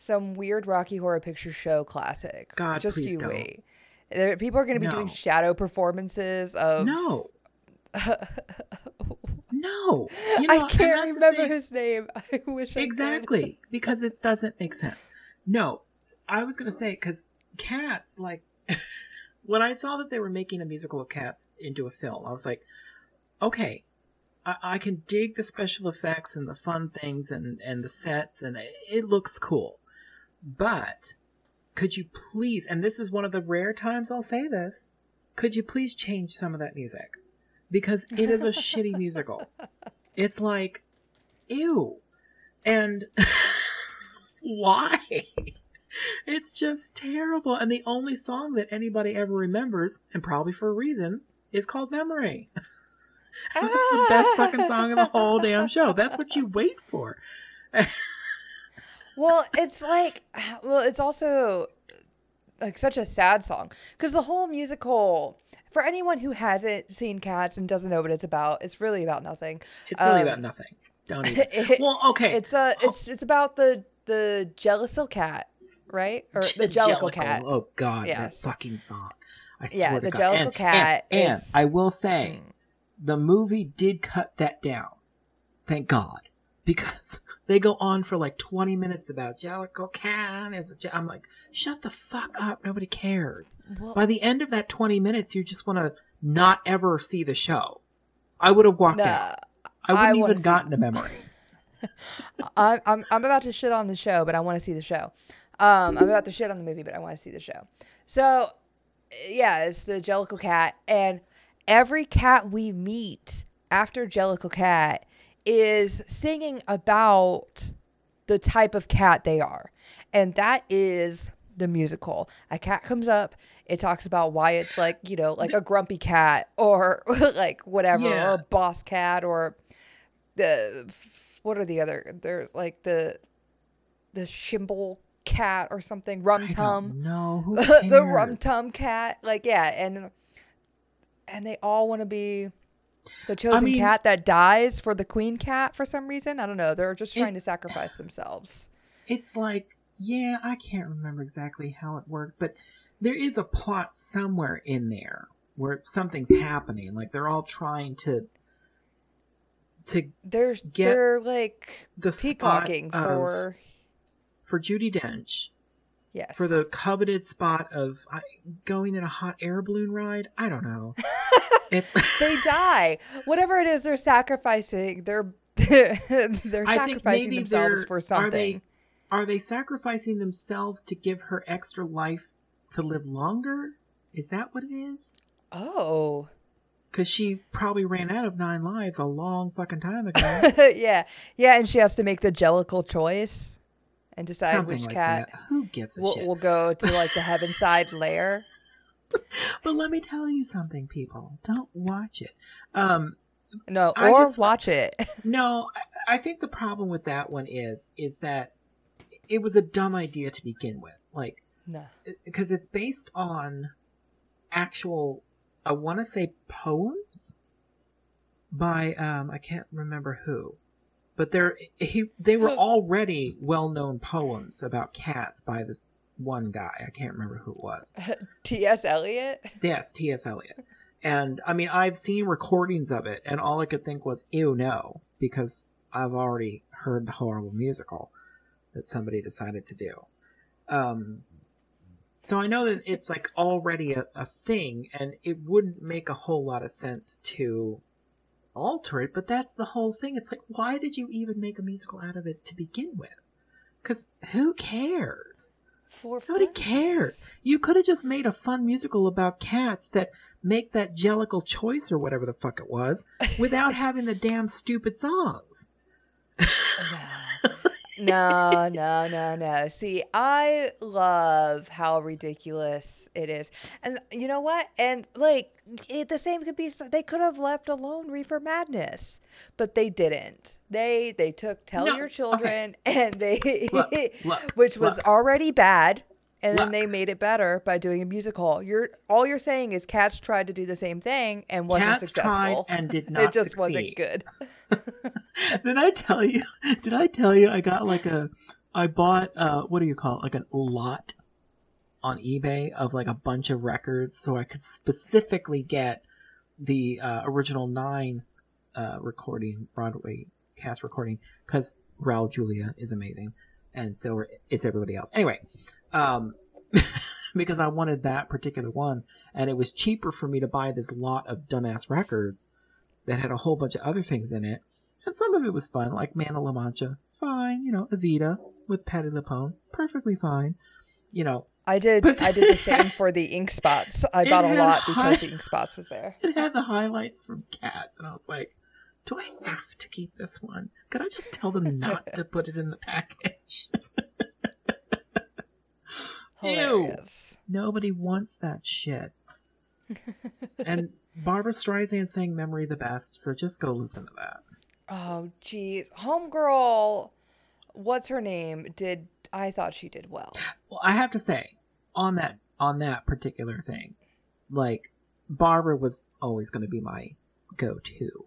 some weird Rocky Horror Picture Show classic. God, just please you don't. wait. People are going to be doing shadow performances of. No, <laughs> no. You know, I can't remember his name. <laughs> I wish I could. exactly because it doesn't make sense no i was gonna say because cats like <laughs> when i saw that they were making a musical of cats into a film i was like okay I, I can dig the special effects and the fun things and and the sets and it, it looks cool but could you please and this is one of the rare times i'll say this could you please change some of that music because it is a shitty <laughs> musical it's like ew and <laughs> why? It's just terrible. And the only song that anybody ever remembers, and probably for a reason, is called Memory. <laughs> That's the best fucking song in the whole damn show. That's what you wait for. Well, it's like, well, it's also like such a sad song because the whole musical. For anyone who hasn't seen Cats and doesn't know what it's about, it's really about nothing. It's really Um, about nothing. Don't <laughs> even. it- well, okay. It's a it's it's about the the Jellicle cat, right? Or the Jellicle cat. Oh God, Yeah. that fucking song. I Yeah, swear to the. Jellicle and, cat And, and is- I will say, Mm. the movie did cut that down. Thank God. Because <laughs> they go on for like 20 minutes about Jellicle Cat. Is a Je-" I'm like, shut the fuck up. Nobody cares. Well, By the end of that 20 minutes, you just want to not ever see the show. I would have walked nah, out. I I wouldn't wanna even see- gotten a memory. <laughs> <laughs> I'm, I'm I'm about to shit on the show, but I want to see the show. Um, I'm about to shit on the movie, but I want to see the show. So, yeah, it's the Jellicle cat, and every cat we meet after Jellicle cat is singing about the type of cat they are, and that is the musical. A cat comes up, it talks about why it's like you know like a grumpy cat or <laughs> like whatever, Yeah. or a boss cat, or the what are the other? There's like the the shimble cat or something, rum tum. Who <laughs> the rum tum cat. Like yeah, and and they all want to be the chosen mean- cat that dies for the queen cat for some reason. I don't know. They're just trying to sacrifice themselves. it's like yeah i can't remember exactly how it works but there is a plot somewhere in there where something's happening like they're all trying to to They're Get they're like the spot peacocking for for judi dench yes for the coveted spot of uh, going in a hot air balloon ride i don't know <laughs> it's they <laughs> die. Whatever it is, they're sacrificing. They're <laughs> they're sacrificing themselves they're for are something. they are they sacrificing themselves to give her extra life to live longer is that what it is Oh, Because she probably ran out of nine lives a long fucking time ago. yeah, yeah, and she has to make the jellicle choice and decide Something which like cat that. Who gives a will, shit? will go to like the heaven <laughs> side lair. But let me tell you something, people. Don't watch it. Um, No, I or just- watch it. no, <laughs> I, I think the problem with that one is is that it was a dumb idea to begin with. Like, no. because it's based on actual, I want to say poems by um, I can't remember who, but they're he they were already well known poems about cats by this one guy. I can't remember who it was. <laughs> T.S. Eliot. Yes, T.S. Eliot. And I mean, I've seen recordings of it, and all I could think was, ew, no, because I've already heard the horrible musical that somebody decided to do. Um, So I know that it's like already a, a thing, and it wouldn't make a whole lot of sense to alter it, but that's the whole thing. It's like, why did you even make a musical out of it to begin with? Because who cares? For Nobody funsies. cares. You could have just made a fun musical about cats that make that jellicle choice or whatever the fuck it was <laughs> without having the damn stupid songs. <laughs> no, no, no, no. See, I love how ridiculous it is. And you know what? And like, it, the same could be, they could have left alone Reefer Madness, but they didn't. They, they took Tell No, Your okay. Children and they, Look, look, <laughs> which was look. already bad. And then they made it better by doing a musical. You're all you're saying is Cats tried to do the same thing and wasn't Cats successful. and did <laughs> not it just succeed. wasn't good. <laughs> <laughs> did I tell you? Did I tell you I got like a I bought uh what do you call it? Like a lot on eBay of like a bunch of records so I could specifically get the uh, original 9 uh recording Broadway cast recording cuz Raul Julia is amazing and so is everybody else. Anyway, um <laughs> because I wanted that particular one and it was cheaper for me to buy this lot of dumbass records that had a whole bunch of other things in it. And some of it was fun, like Man of La Mancha. Fine, you know, Evita with Patti LuPone. Perfectly fine. You know, I did. But- I did the <laughs> same for the ink spots. I bought a lot because the ink spots was there. <laughs> it had the highlights from Cats, and I was like, do I have to keep this one? Could I just tell them not to <laughs> put it in the package? <laughs> Ew. Nobody wants that shit. <laughs> and Barbra Streisand sang Memory the best, so just go listen to that. Oh, geez, homegirl. What's her name? Did I thought she did well? Well, I have to say, on that on that particular thing, like Barbra was always going to be my go-to.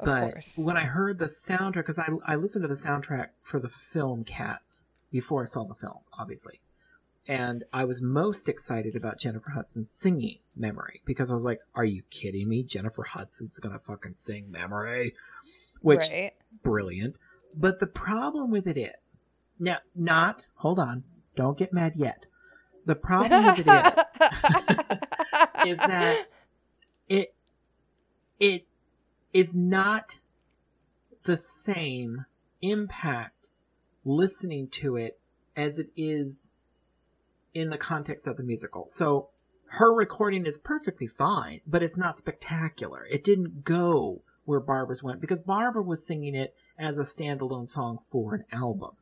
Of But course. when I heard the soundtrack, because I I listened to the soundtrack for the film Cats before I saw the film, obviously, and I was most excited about Jennifer Hudson singing "Memory" because I was like, "Are you kidding me? Jennifer Hudson's gonna fucking sing "Memory," which right. brilliant. But the problem with it is now, not hold on, don't get mad yet. The problem with it is <laughs> is that it it is not the same impact listening to it as it is in the context of the musical. So her recording is perfectly fine, but it's not spectacular. It didn't go where Barbra's went because Barbra was singing it as a standalone song for an album.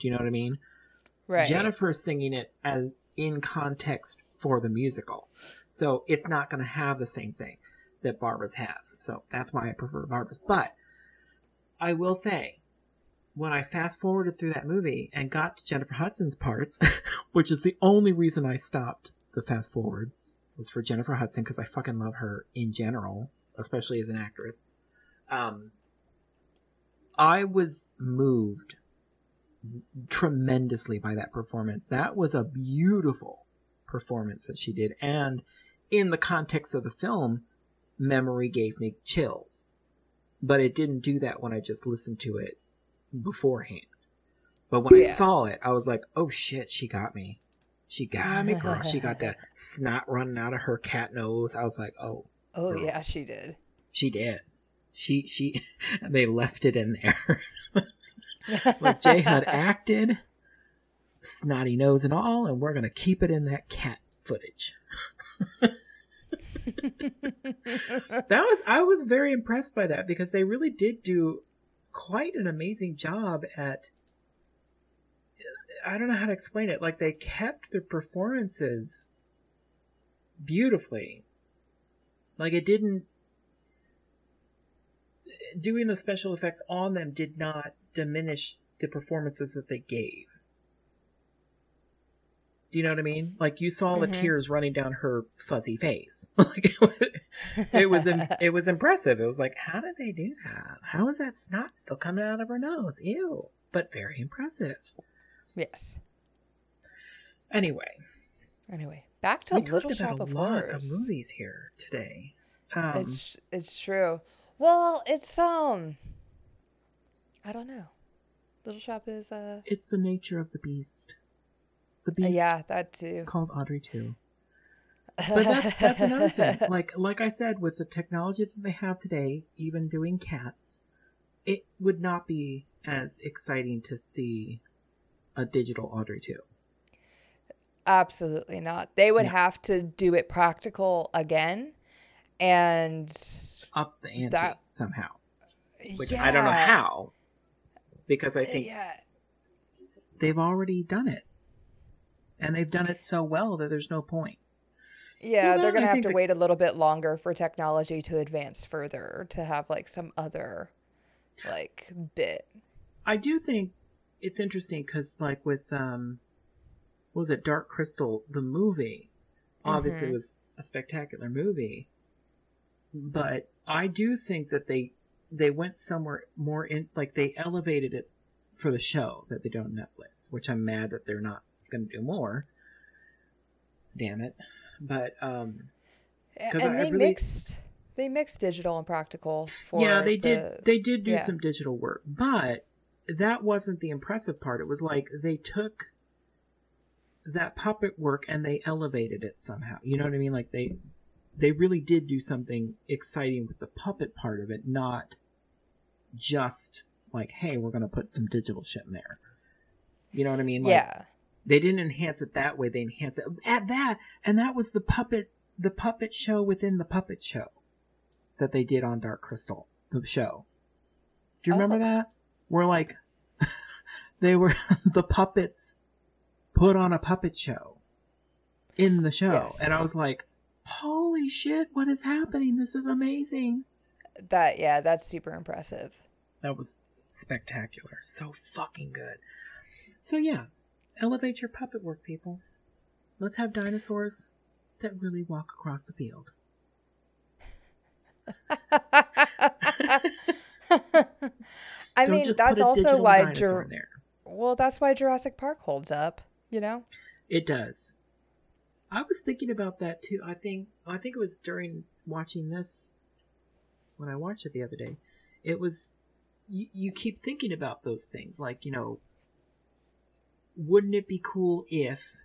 Do you know what I mean? right. Jennifer is singing it as in context for the musical. So it's not going to have the same thing that Barbra's has. So that's why I prefer Barbra's. But I will say, when I fast forwarded through that movie and got to Jennifer Hudson's parts, <laughs> which is the only reason I stopped the fast forward, was for Jennifer Hudson because I fucking love her in general, especially as an actress. Um, I was moved tremendously by that performance. That was a beautiful performance that she did. And in the context of the film, memory gave me chills. But it didn't do that when I just listened to it beforehand. But when I saw it, I was like, oh shit, she got me. She got me, girl. She got that <laughs> snot running out of her cat nose. I was like, oh, oh girl. yeah, she did. she did. She, she, and <laughs> they left it in there. <laughs> like J Hud acted, snotty nose and all, and we're gonna keep it in that cat footage. <laughs> that was I was very impressed by that because they really did do quite an amazing job at I don't know how to explain it. Like they kept their performances beautifully. Like it didn't doing the special effects on them did not diminish the performances that they gave. Do you know what I mean? Like you saw the Mhm. tears running down her fuzzy face. <laughs> like it was, it was it was impressive. It was like, how did they do that? How is that snot still coming out of her nose? Ew! But very impressive. yes. Anyway, Anyway, back to we Little talked Shop about a of lot Horrors. of movies here today. Um, It's it's true. Well, it's um, I don't know. Little Shop is uh, it's the nature of the beast. The Uh, beast yeah, that too. called Audrey too. <laughs> But that's that's another thing. Like like I said, with the technology that they have today, even doing cats, it would not be as exciting to see a digital Audrey too. Absolutely not. They would No. have to do it practical again, and Up the ante That- somehow. Which I don't know how. Because I think Yeah, they've already done it. And they've done it so well that there's no point. yeah, Well, they're gonna have to the- wait a little bit longer for technology to advance further to have like some other like bit. I do think it's interesting because, like, with um, what was it Dark Crystal, the movie, obviously Mhm. was a spectacular movie, but I do think that they they went somewhere more in, like they elevated it for the show that they don't Netflix, which I'm mad that they're not going to do more. Damn it! But um, And I they really- mixed they mixed digital and practical for yeah, they the- did. They did do yeah. some digital work, but that wasn't the impressive part. It was like they took that puppet work and they elevated it somehow. You know what I mean? Like they they really did do something exciting with the puppet part of it, not just like, hey, we're gonna put some digital shit in there. You know what I mean? Like, yeah. They didn't enhance it that way. They enhanced it at that, and that was the puppet, the puppet show within the puppet show that they did on Dark Crystal, the show. Do you oh. remember Oh. that? Where like <laughs> they were <laughs> the puppets put on a puppet show in the show, Yes. and I was like, "Holy shit! What is happening? This is amazing!" That yeah, that's super impressive. That was spectacular. So fucking good. So yeah, elevate your puppet work, people. Let's have dinosaurs that really walk across the field. <laughs> I mean, that's also why Jur- well, that's why Jurassic Park holds up, you know? It does. I was thinking about that too. I think I think it was during watching this when I watched it the other day. It was you, you keep thinking about those things like, you know, wouldn't it be cool if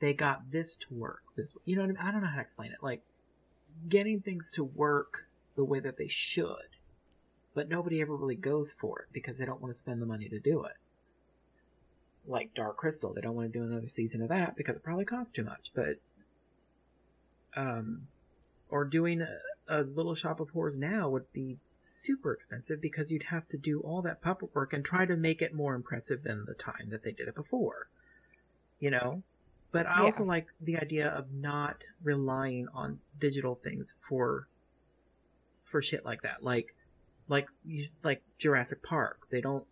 they got this to work this way? you know what I mean? I don't know how to explain it. Like getting things to work the way that they should. But nobody ever really goes for it because they don't want to spend the money to do it like Dark Crystal. They don't want to do another season of that because it probably costs too much. But, um, or doing a, a Little Shop of Horrors now would be super expensive because you'd have to do all that puppet work and try to make it more impressive than the time that they did it before. You know? But I Yeah. also like the idea of not relying on digital things for for shit like that. Like like you- like Jurassic Park. They don't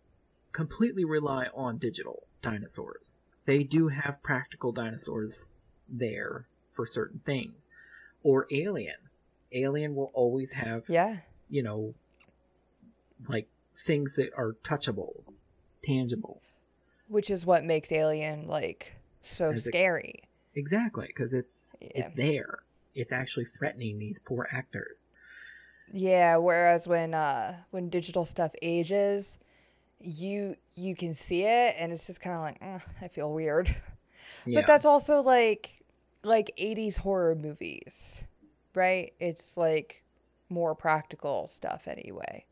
completely rely on digital dinosaurs. They do have practical dinosaurs there for certain things. Or Alien. Alien will always have, Yeah. you know, like things that are touchable, tangible. Which is what makes Alien like so As scary. Exactly, because it's Yeah. it's there. It's actually threatening these poor actors. Yeah, whereas when uh when digital stuff ages, you you can see it and it's just kind of like, "Eh, I feel weird. Yeah. But that's also like like 80s horror movies, right? It's like more practical stuff anyway.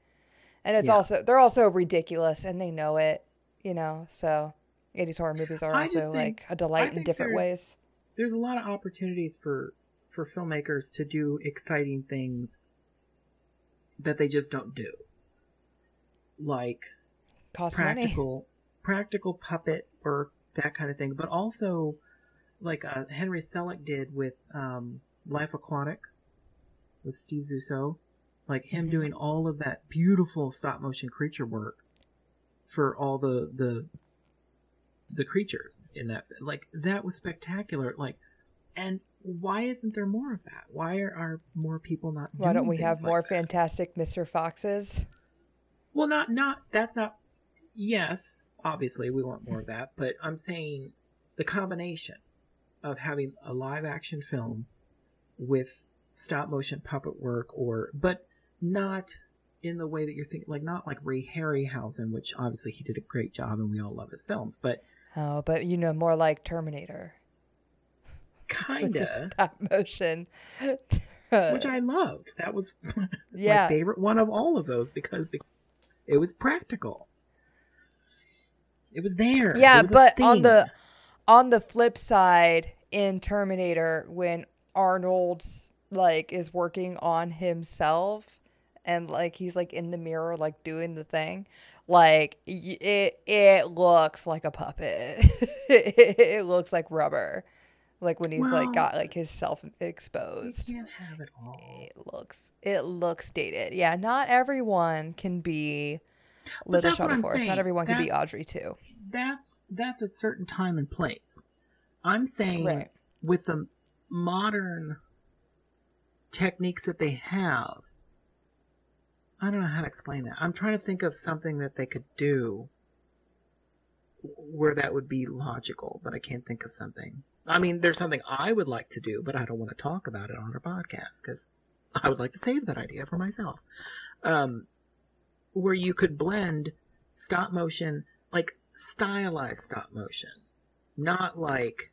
And it's Yeah. also they're also ridiculous and they know it, you know. So 80s horror movies are also think- like a delight in different there's- ways. there's a lot of opportunities for for filmmakers to do exciting things that they just don't do like Cost money. practical practical puppet work that kind of thing but also like uh, henry selick did with um, life aquatic with steve Zissou, like him Mhm. doing all of that beautiful stop motion creature work for all the the the creatures in that like that was spectacular like and why isn't there more of that why are, are more people not Why don't we have like more that? fantastic Mr. Foxes? well not not that's not yes obviously we want more of that but i'm saying the combination of having a live action film with stop motion puppet work or but not in the way that you're thinking like not like ray harryhausen which obviously he did a great job and we all love his films but Oh, but you know, more like Terminator Kinda. stop motion. which I loved. That was <laughs> Yeah. my favorite one of all of those because it was practical. It was there. yeah, was but on the on the flip side, in Terminator, when Arnold like is working on himself and like he's like in the mirror like doing the thing like it it looks like a puppet <laughs> it looks like rubber like when he's like got like his self exposed can't have it all. it looks it looks dated yeah not everyone can be But little that's shot what of I'm force saying. not everyone can be audrey too That's that's a certain time and place. I'm saying Right. with the modern techniques that they have, I don't know how to explain that. I'm trying to think of something that they could do where that would be logical, but I can't think of something. I mean, there's something I would like to do, but I don't want to talk about it on our podcast because I would like to save that idea for myself. Um, where you could blend stop motion, like stylized stop motion, not like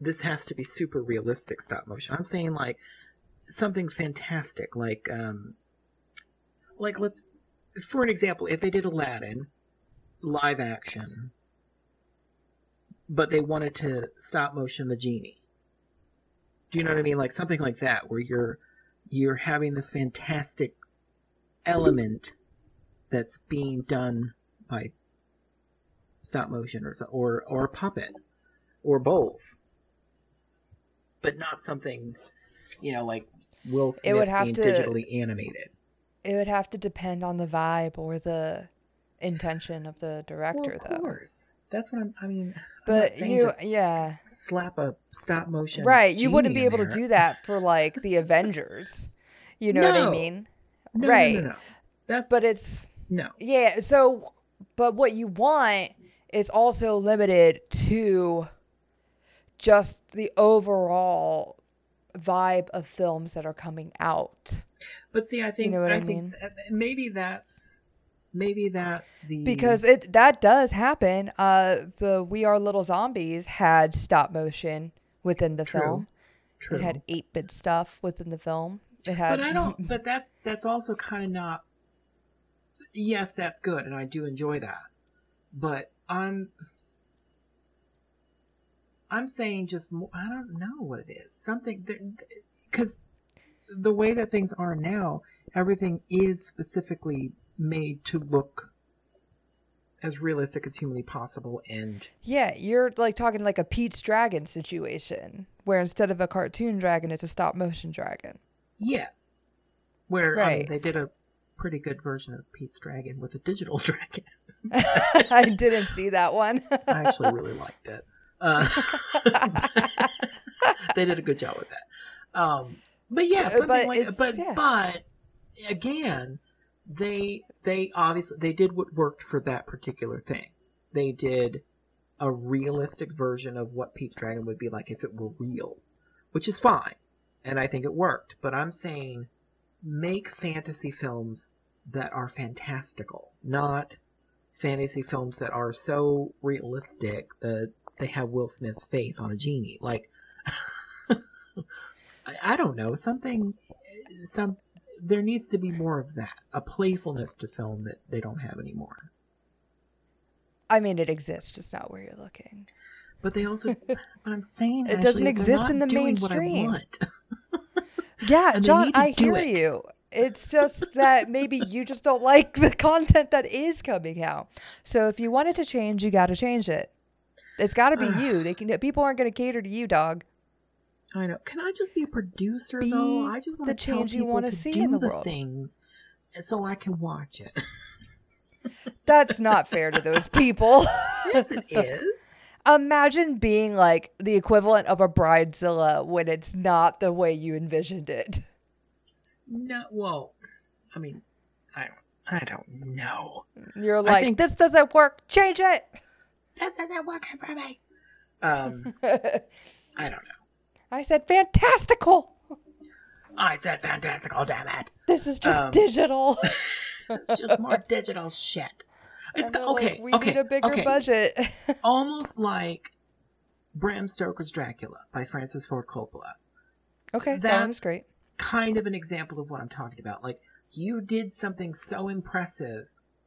this has to be super realistic stop motion. I'm saying like something fantastic, like um, like let's for an example, if they did Aladdin live action, but they wanted to stop motion the genie. Do you know what I mean? Like something like that, where you're you're having this fantastic element that's being done by stop motion or or or a puppet or both, but not something you know like Will Smith being to- digitally animated. It would have to depend on the vibe or the intention of the director Well, of though course, that's what I'm. I mean, I'm But you- yeah. slap a stop motion. right you wouldn't be able to do that for <laughs> like the avengers you know what i mean No, right. No, no, no. That's but it's no. yeah so but what you want is also limited to just the overall vibe of films that are coming out But see, I think know what I, I think mean? th- maybe that's maybe that's the because it that does happen uh the we are little zombies had stop motion within the True. film true. it had 8-bit stuff within the film it had but I don't. <laughs> But that's that's also kind of not. Yes, that's good, and I do enjoy that. But I'm. I'm saying just more, I don't know what it is. Something because the way that things are now, everything is specifically made to look as realistic as humanly possible and Yeah, you're like talking like a Pete's Dragon situation, where instead of a cartoon dragon, it's a stop motion dragon. Yes. Where mean, Right. they did a pretty good version of Pete's Dragon with a digital <laughs> dragon. <laughs> I didn't see that one. I actually really liked it. Uh, <laughs> they did a good job with that. Um, but yeah, Uh, something but like but yeah. but again, they they obviously they did what worked for that particular thing. They did a realistic version of what Pete's Dragon would be like if it were real, which is fine, and I think it worked. But I'm saying, make fantasy films that are fantastical, not fantasy films that are so realistic that they have Will Smith's face on a genie. Like, <laughs> I, I don't know something. Some there needs to be more of that, a playfulness to film that they don't have anymore. I mean, it exists, just not where you're looking. But they also, <laughs> but I'm saying It doesn't exist in the what mainstream. <laughs> Yeah, John, I hear it. you. It's just that maybe you just don't like the content that is coming out. So if you want it to change, you got to change it. It's got to be you. They can. <sighs> People aren't going to cater to you, dog. I know. Can I just be a producer Be though? I just want the to tell change you people wanna to see do in the the world. things, so I can watch it. <laughs> That's not fair to those people. <laughs> yes, it is. Imagine being like the equivalent of a bridezilla when it's not the way you envisioned it. No, well, I mean, I don't, I don't know. You're like, think- this doesn't work. Change it. This isn't working for me. Um, <laughs> I don't know. I said fantastical. I said fantastical, damn it! This is just Um, digital. <laughs> It's just more digital shit. It's got, they're like, okay. we okay. need a bigger okay. budget. <laughs> Almost like Bram Stoker's Dracula by Francis Ford Coppola. okay, that That's- great. Kind of an example of what I'm talking about. Like you did something so impressive,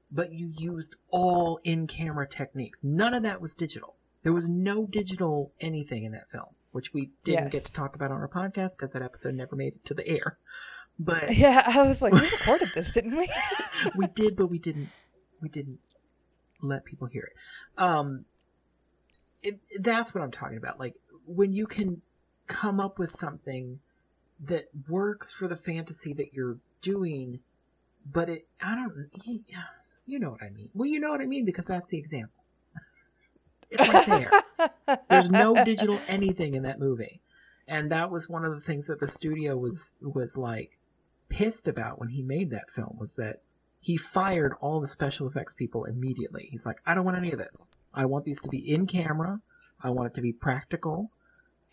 but you used all in-camera techniques. None of that was digital. There was no digital anything in that film, which we didn't get to talk about on our podcast because that episode never made it to the air. But <laughs> Yeah, I was like, we <laughs> recorded this, didn't we? <laughs> we did, but we didn't. We didn't let people hear it. Um, it, that's what I'm talking about. Like when you can come up with something that works for the fantasy that you're doing, but it, I don't, you know what I mean. Well, you know what I mean because that's the example. It's right there. <laughs> There's no digital anything in that movie. And that was one of the things that the studio was was like pissed about when he made that film was that he fired all the special effects people immediately. He's like, I don't want any of this. I want these to be in camera. I want it to be practical.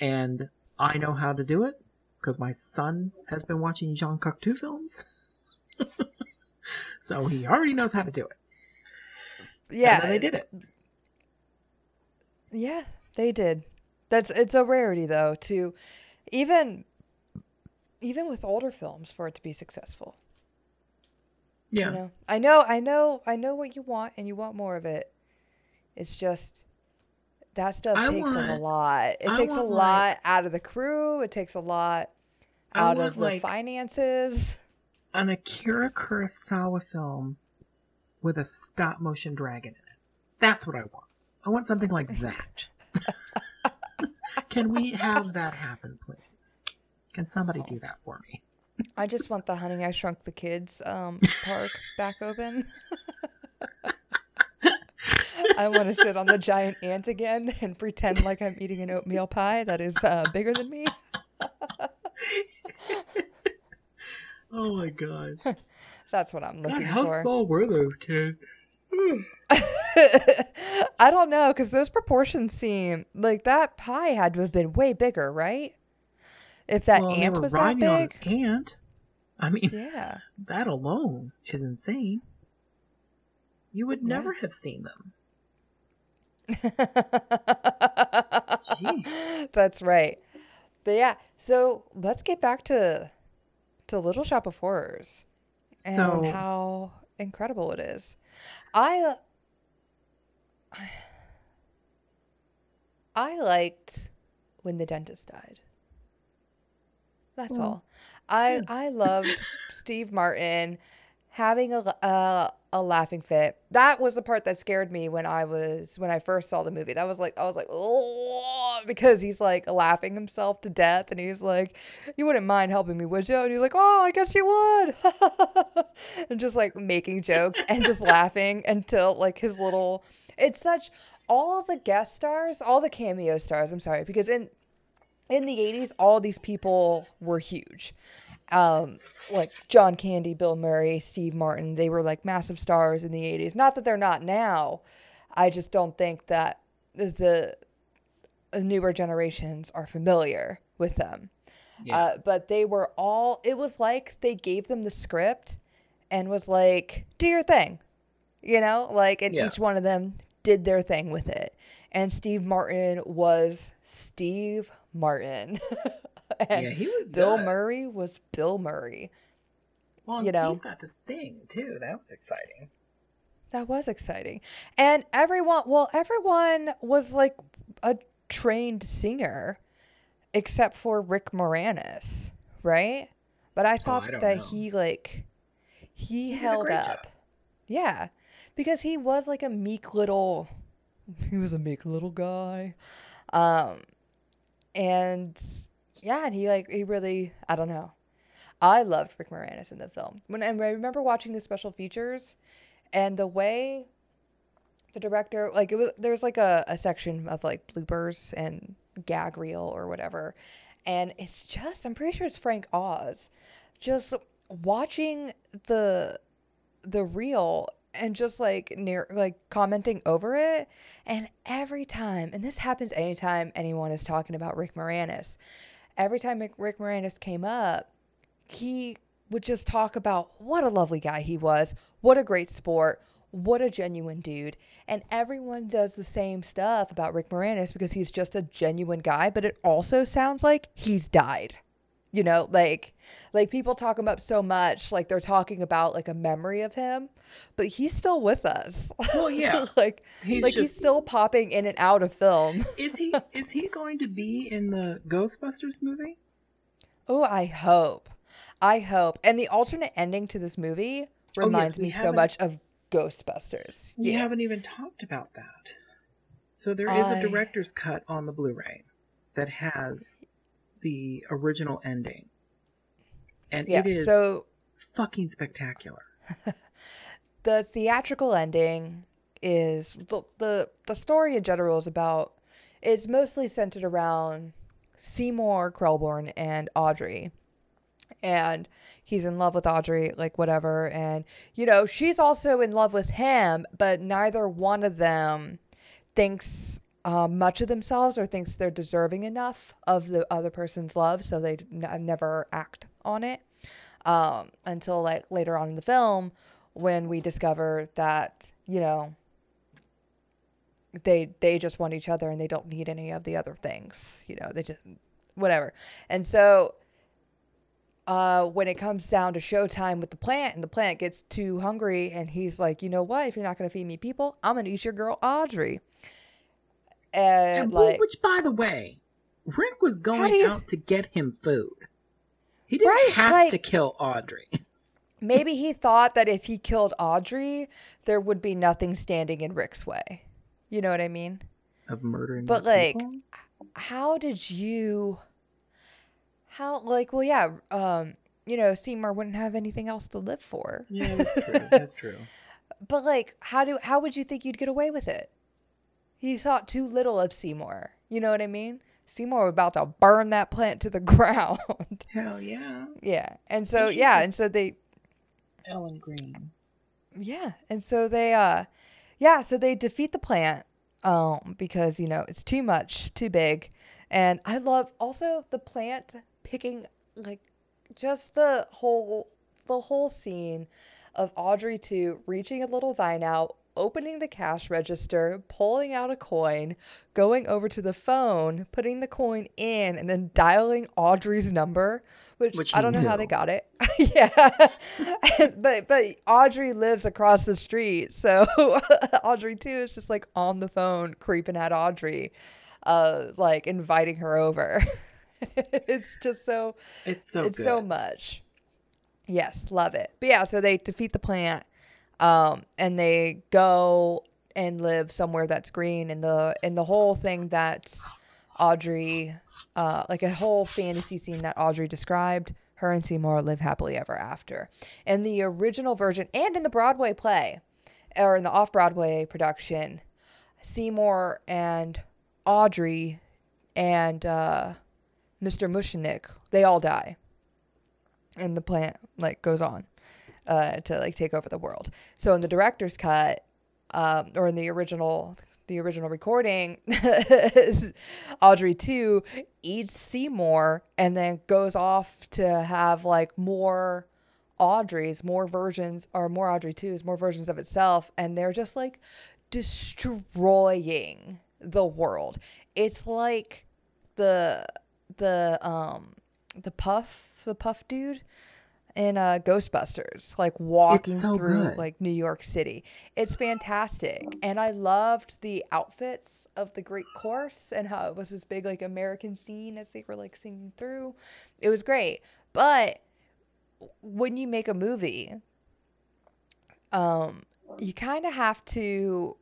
And I know how to do it because my son has been watching Jean Cocteau films. <laughs> so he already knows how to do it. yeah, they did it. Yeah, they did. That's it's a rarity though to even even with older films for it to be successful. Yeah. You know, I know, I know, I know what you want, and you want more of it. It's just that stuff I takes a lot. It I takes a lot like- out of the crew. It takes a lot out want, of the like, finances. an Akira Kurosawa film with a stop motion dragon in it. That's what I want. I want something like that. Can we have that happen, please? Can somebody do that for me? I just want the Honey I Shrunk the Kids um, park back open. I want to sit on the giant ant again and pretend like I'm eating an oatmeal pie that is uh, bigger than me. Oh my gosh. <laughs> That's what I'm looking God, how for. small were those kids? <sighs> <laughs> <laughs> I don't know because those proportions seem like that pie had to have been way bigger, right? If that well, ant was that big, an ant. I mean, <laughs> yeah. that alone is insane. You would Yeah. never have seen them. Jeez. <laughs> That's right. But yeah, so let's get back to to Little Shop of Horrors and So how incredible it is. I <sighs> I liked when the dentist died. That's Well, all. I good. I loved <laughs> Steve Martin having a, a uh, a laughing fit. That was the part that scared me when I was when I first saw the movie. That was like I was like oh because he's like laughing himself to death and he's like you wouldn't mind helping me would you? And he's like oh I guess you would <laughs> and just like making jokes and just laughing until like his little it's such all the guest stars, all the cameo stars, I'm sorry, because in in the 80s all these people were huge. Um like john candy bill murray steve martin they were like massive stars in the 80s not that they're not now. I just don't think that the newer generations are familiar with them. Yeah. uh, but they were all it was like they gave them the script and was like do your thing you know? Like and Yeah. each one of them did their thing with it and steve martin was steve martin <laughs> and yeah, he was bill good. murray was bill murray Well, you know. Steve got to sing too. That was exciting. that was exciting and everyone well everyone was like a trained singer except for rick moranis right but i oh, thought Oh, I that know. he like he, held up job. yeah because he was like a meek little he was a meek little guy. um and yeah and he like he really i don't know. I loved rick moranis in the film. When and i remember watching the special features and the way the director like it was there's like a, a section of like bloopers and gag reel or whatever. And it's just i'm pretty sure it's frank oz. Just watching the the reel and just like near like commenting over it and every time and this happens anytime anyone is talking about rick moranis every time Rick- moranis came up he would just talk about what a lovely guy he was what a great sport what a genuine dude. And everyone does the same stuff about Rick Moranis because he's just a genuine guy, but it also sounds like he's died. You know, like like people talk him up so much, like they're talking about like a memory of him, but he's still with us. Well, yeah. <laughs> like He's like he's still popping in and out of film. <laughs> Is he is he going to be in the Ghostbusters movie? Oh, I hope. I hope. And the alternate ending to this movie Oh, yes, reminds me so much of Ghostbusters. We Yeah. haven't even talked about that. So there is a I- director's cut on the Blu-ray that has the original ending. And Yeah. it is So fucking spectacular. <laughs> the theatrical ending is the, the the story in general is about it's mostly centered around Seymour Krelborn and Audrey. And he's in love with Audrey, like whatever. And, you know, she's also in love with him, but neither one of them thinks uh, much of themselves or thinks they're deserving enough of the other person's love. So they n- never act on it um, until like later on in the film when we discover that, you know, they they just want each other and they don't need any of the other things you know they just whatever and so uh when it comes down to showtime with the plant and the plant gets too hungry and he's like you know what if you're not going to feed me people i'm going to eat your girl audrey and, And like which by the way, Rick was going you- out to get him food. He didn't Right, have like- to kill Audrey. <laughs> maybe he thought that if he killed audrey there would be nothing standing in rick's way you know what i mean of murdering But, like, people. how did you how like well yeah um you know seymour wouldn't have anything else to live for yeah, that's true. <laughs> That's true. but like how do how would you think you'd get away with it he thought too little of seymour. You know what i mean? Seymour was about to burn that plant to the <laughs> ground. Hell yeah, yeah. And so should yeah and so they Ellen Greene. Yeah, and so they uh yeah, so they defeat the plant um because, you know, it's too much, too big. And I love also the plant picking like just the whole the whole scene of Audrey 2 reaching a little vine out, opening the cash register, pulling out a coin, going over to the phone, putting the coin in, and then dialing Audrey's number, which, Which I don't know how they got it. <laughs> yeah, <laughs> but but Audrey lives across the street, so <laughs> Audrey too is just like on the phone, creeping at Audrey, uh, like inviting her over. it's just so It's so it's good. so much. Yes, love it. But yeah, so they defeat the plant, um, and they go and live somewhere that's green, and the and the whole thing that Audrey, uh, like a whole fantasy scene that Audrey described. Her and Seymour live happily ever after. In the original version and in the Broadway play, or in the off Broadway production, Seymour and Audrey and uh, Mr. Mushnik, they all die. And the plant like goes on uh, to like take over the world. So in the director's cut, um, or in the original the original recording, <laughs> Audrey too eats Seymour and then goes off to have like more Audrey's, more versions or more Audrey twos, more versions of itself, and they're just like destroying the world. It's like the the um the puff the puff dude in uh Ghostbusters like walking so through good. like New York City. It's fantastic. And I loved the outfits of the Greek chorus and how it was this big like American scene as they were like singing through. It was great. But when you make a movie, um you kind of have to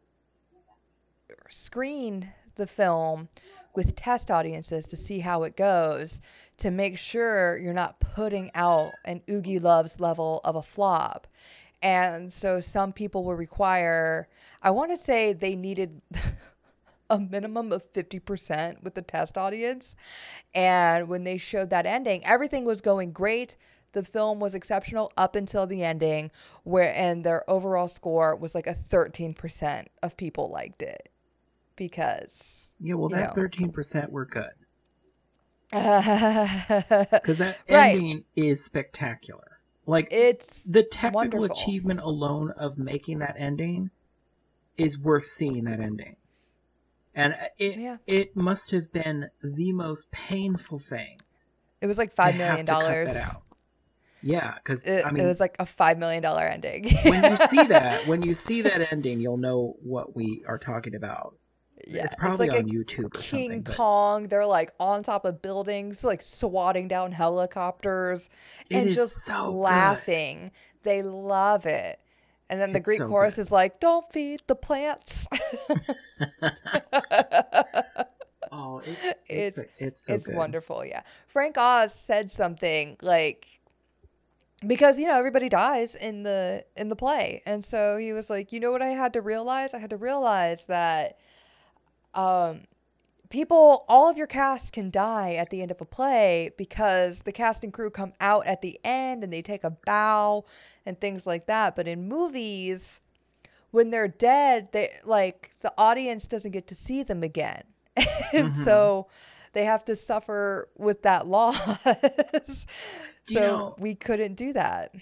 screen the film with test audiences to see how it goes to make sure you're not putting out an Oogie Loves level of a flop. And so some people will require, I want to say they needed <laughs> a minimum of 50% with the test audience. And when they showed that ending, everything was going great. The film was exceptional up until the ending, where and their overall score was like a 13% of people liked it because Yeah, well, that thirteen percent were good <laughs> because that Right. ending is spectacular. Like It's the technical wonderful. achievement alone of making that ending is worth seeing that ending. And uh, it Yeah. it must have been the most painful thing it was like five million dollars. Yeah, because I mean, it was like a five million dollar ending. when you see that, when you <laughs> see that ending, you'll know what we are talking about. Yeah, it's probably like on YouTube or King something. But Kong. They're like on top of buildings, like swatting down helicopters and just so good. laughing. They love it. And then the It's Greek so chorus good. is like, "Don't feed the plants." <laughs> oh, it's it's It's- it's, so it's wonderful, yeah. Frank Oz said something like because you know everybody dies in the in the play. And so he was like, "You know what I had to realize? I had to realize that um people all of your cast can die at the end of a play because the cast and crew come out at the end and they take a bow and things like that. But in movies, when they're dead, they like the audience doesn't get to see them again. <laughs> and Mhm. so they have to suffer with that <laughs> loss. So you know- we couldn't do that.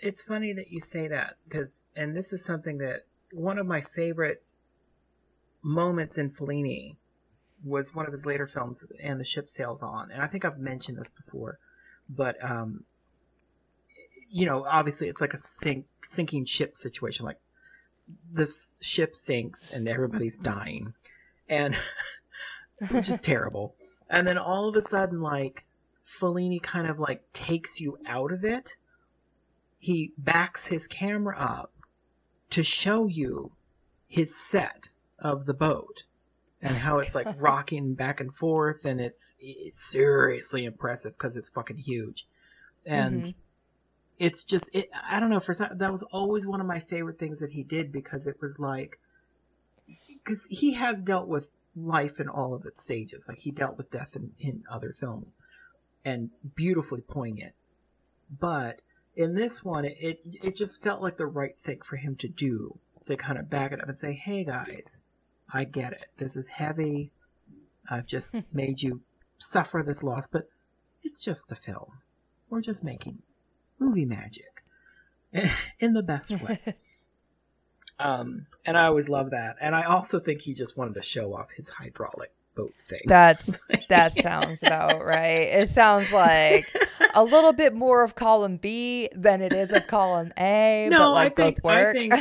It's funny that you say that because, and this is something that one of my favorite moments in Fellini was one of his later films, and the ship sails on. And I think I've mentioned this before, but um, you know, obviously it's like a sink sinking ship situation. Like this ship sinks and everybody's <laughs> dying, and <laughs> which is terrible. And then all of a sudden, like Fellini kind of like takes you out of it. He backs his camera up to show you his set of the boat and how it's like <laughs> rocking back and forth and it's, it's seriously impressive because it's fucking huge. And Mhm. it's just it i don't know for some that was always one of my favorite things that he did because it was like because he has dealt with life in all of its stages. Like he dealt with death in, in other films and beautifully poignant. But in this one it, it it just felt like the right thing for him to do to kind of back it up and say hey guys i get it this is heavy i've just <laughs> made you suffer this loss but it's just a film we're just making movie magic <laughs> in the best way <laughs> um and i always love that and i also think he just wanted to show off his hydraulic boat thing That's that sounds about right. It sounds like a little bit more of column B than it is of column A, No, but I think- I think-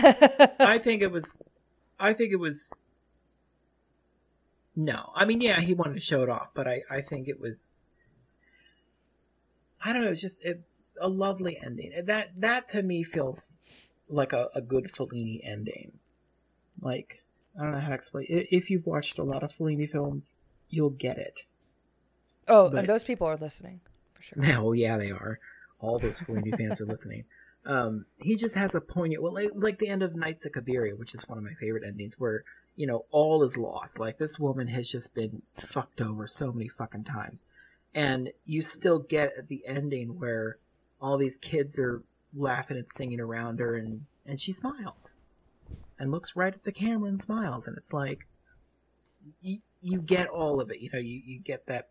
I think it was. I think it was. No, I mean, yeah, he wanted to show it off, but I, I think it was. I don't know. It's just it, a lovely ending. That that to me feels like a, a good Fellini ending. Like I don't know how to explain. If you've watched a lot of Fellini films, you'll get it. oh, but- and those people are listening for sure. <laughs> Oh yeah, they are. All those Fellini fans are listening. Um, he just has a poignant, well, like, like the end of Nights at Cabiria, which is one of my favorite endings, where you know all is lost. Like this woman has just been fucked over so many fucking times, and you still get at the ending where all these kids are laughing and singing around her, and and she smiles, and looks right at the camera and smiles, and it's like you, you get all of it. You know, you you get that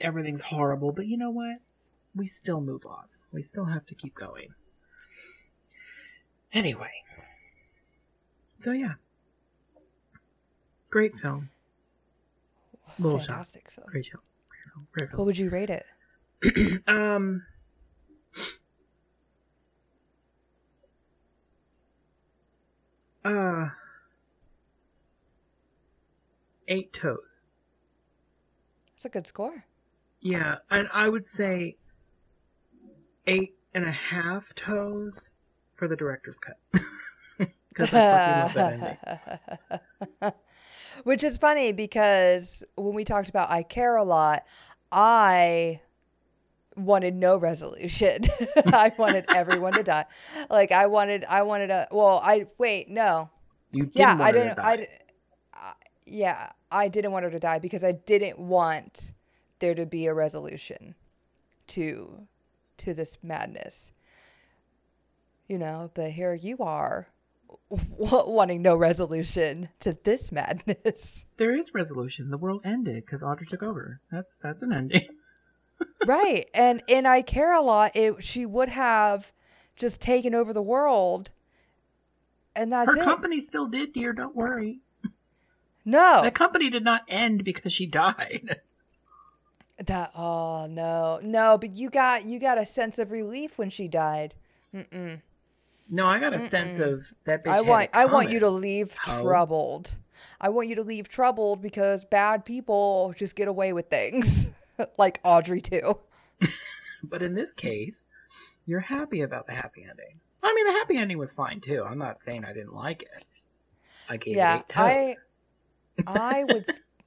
everything's horrible, but you know what? We still move on. We still have to keep going. Anyway. So yeah. Great film. Little. Fantastic film. Great film. Great film. Great What would you rate it? <clears throat> um uh eight toes. That's a good score. Yeah, and I would say eight and a half toes for the director's cut. <laughs> Because I fucking love that ending. <laughs> Which is funny because when we talked about I care a lot, I wanted no resolution. <laughs> I wanted everyone to die. Like I wanted I wanted a well, I wait, no. You didn't yeah, I didn't. I, I yeah, I didn't want her to die because I didn't want there to be a resolution to to this madness. You know, but here you are <laughs> wanting no resolution to this madness. There is resolution. The world ended because Audrey took over. That's that's an ending. <laughs> right. And and I care a lot. It she would have just taken over the world, and that's Her it. company still did, dear. Don't worry. no, The company did not end because she <laughs> died. that oh no, no. But you got you got a sense of relief when she died. Mm-mm. No, I got a sense of that bitch. I want I want you to leave troubled. I want you to leave troubled because bad people just get away with things, <laughs> like Audrey too. <laughs> But in this case, you're happy about the happy ending. I mean, the happy ending was fine too. I'm not saying I didn't like it. I gave Yeah, it eight toes. I <laughs> I would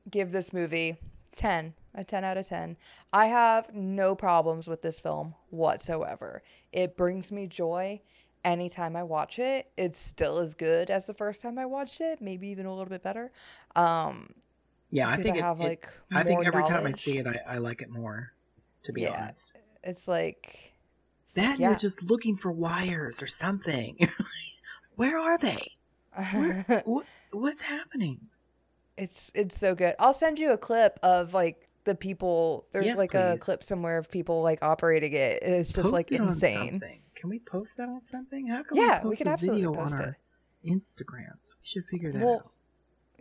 give this movie 10, a 10 out of 10. I have no problems with this film whatsoever. It brings me joy anytime I watch it. It's still as good as the first time I watched it, maybe even a little bit better. Um, yeah, I think I it, have it- like I think every time I see it, I, I like it more. To be Yeah. honest, it's like it's that like, you're just looking for wires or something. <laughs> Where are they? <laughs> What, what's happening? It's it's so good. I'll send you a clip of like the people. There's Yes, like a clip somewhere of people like operating it. It's just post like it insane. Can we post that on something? How can Yeah, we we post can a absolutely video post on it. our Instagrams? We should figure that Well, out.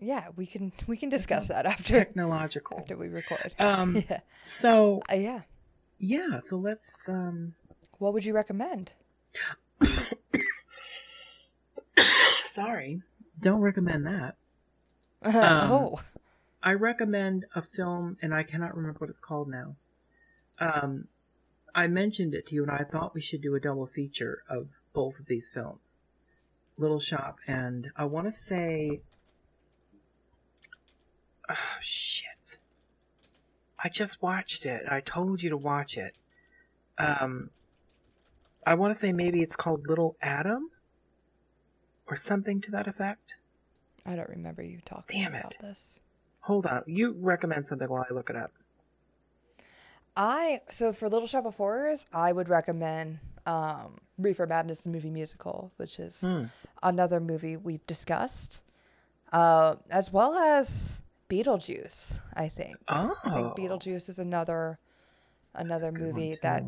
Yeah, we can we can discuss that after <laughs> Technological. after we record. Um. <laughs> yeah. So Uh, yeah. yeah. So let's. Um. What would you recommend? <coughs> Sorry. Don't recommend that. <laughs> Um, oh, I recommend a film, and I cannot remember what it's called now. Um, I mentioned it to you, and I thought we should do a double feature of both of these films, Little Shop, and I want to say, oh <sighs> shit, I just watched it. I told you to watch it. Um, I want to say maybe it's called Little Adam, or something to that effect. I don't remember you talking Damn about this. Hold on, you recommend something while I look it up. I so for Little Shop of Horrors, I would recommend um, Reefer Madness the movie musical, which is Hmm. another movie we've discussed, uh, as well as Beetlejuice. I think. Oh, I think Beetlejuice is another another movie that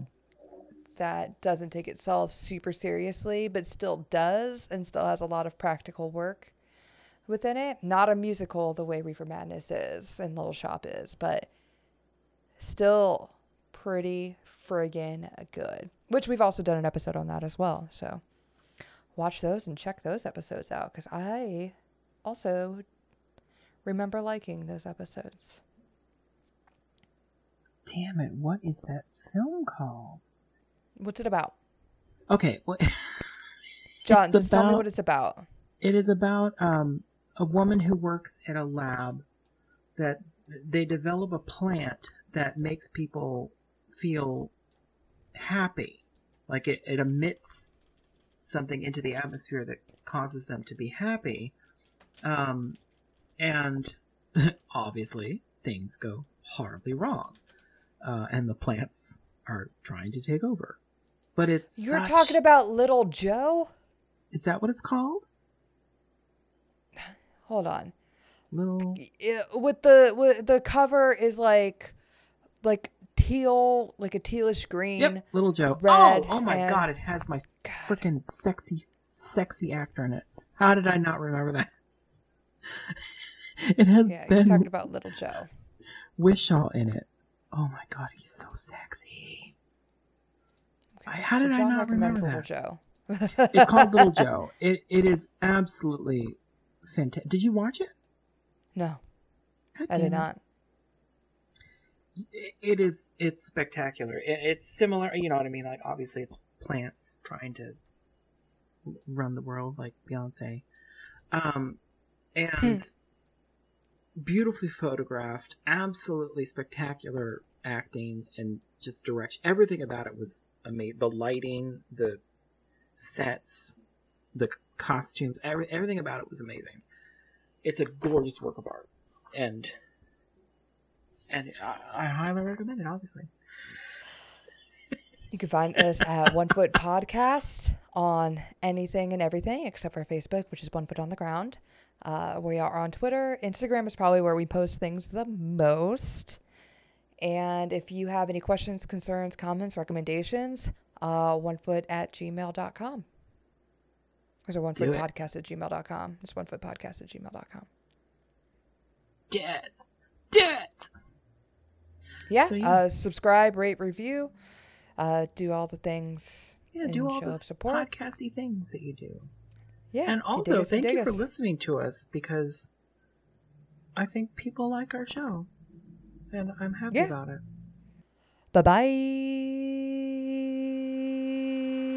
that doesn't take itself super seriously, but still does and still has a lot of practical work within it. Not a musical the way Reefer Madness is and Little Shop is, but still pretty friggin' good. Which we've also done an episode on that as well. So watch those and check those episodes out because I also remember liking those episodes. Damn it! What is that film called? What's it about? Okay, well, <laughs> John, just tell me what it's about. it is about um, a woman who works at a lab that they develop a plant that makes people feel happy, like it, it emits something into the atmosphere that causes them to be happy, um, and <laughs> obviously things go horribly wrong, uh, and the plants are trying to take over. But it's You're such- talking about Little Joe? Is that what it's called? <sighs> Hold on. Little. With the with the cover is like like teal, like a tealish green. Yep, Little Joe. red oh, oh my and- god, it has my freaking sexy, sexy actor in it. How did I not remember that? <laughs> it has Yeah, Ben talking about Little Joe. Whishaw in it. Oh my god, he's so sexy. I- how So did I not remember Little that? Joe. It's called Little <laughs> Joe. It it is absolutely fantastic. Did you watch it? No, God I did it. not. It- is it's spectacular. It, it's similar you know what i mean? Like obviously it's plants trying to run the world like beyonce. Um and beautifully photographed absolutely spectacular acting and just direction. Everything about it was amazing the lighting the sets the costumes every, everything about it was amazing. It's a gorgeous work of art. And and I, I highly recommend it. Obviously, You can find us at One Foot Podcast on anything and everything except for Facebook, which is One Foot on the Ground. Uh, we are on Twitter. Instagram is probably where we post things the most. And if you have any questions, concerns, comments, recommendations, uh, onefoot at gmail.com. There's a one Do foot podcast at gmail.com. It's one foot podcast at gmail.com. Dead. Dead. Yeah. So, yeah. Uh, subscribe, rate, review, uh, do all the things. Yeah, do all the support. podcasty things that you do. Yeah. and you also, us, thank dig you for listening to us because I think people like our show. And I'm happy Yeah. about it. Bye bye.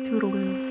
Toodaloo.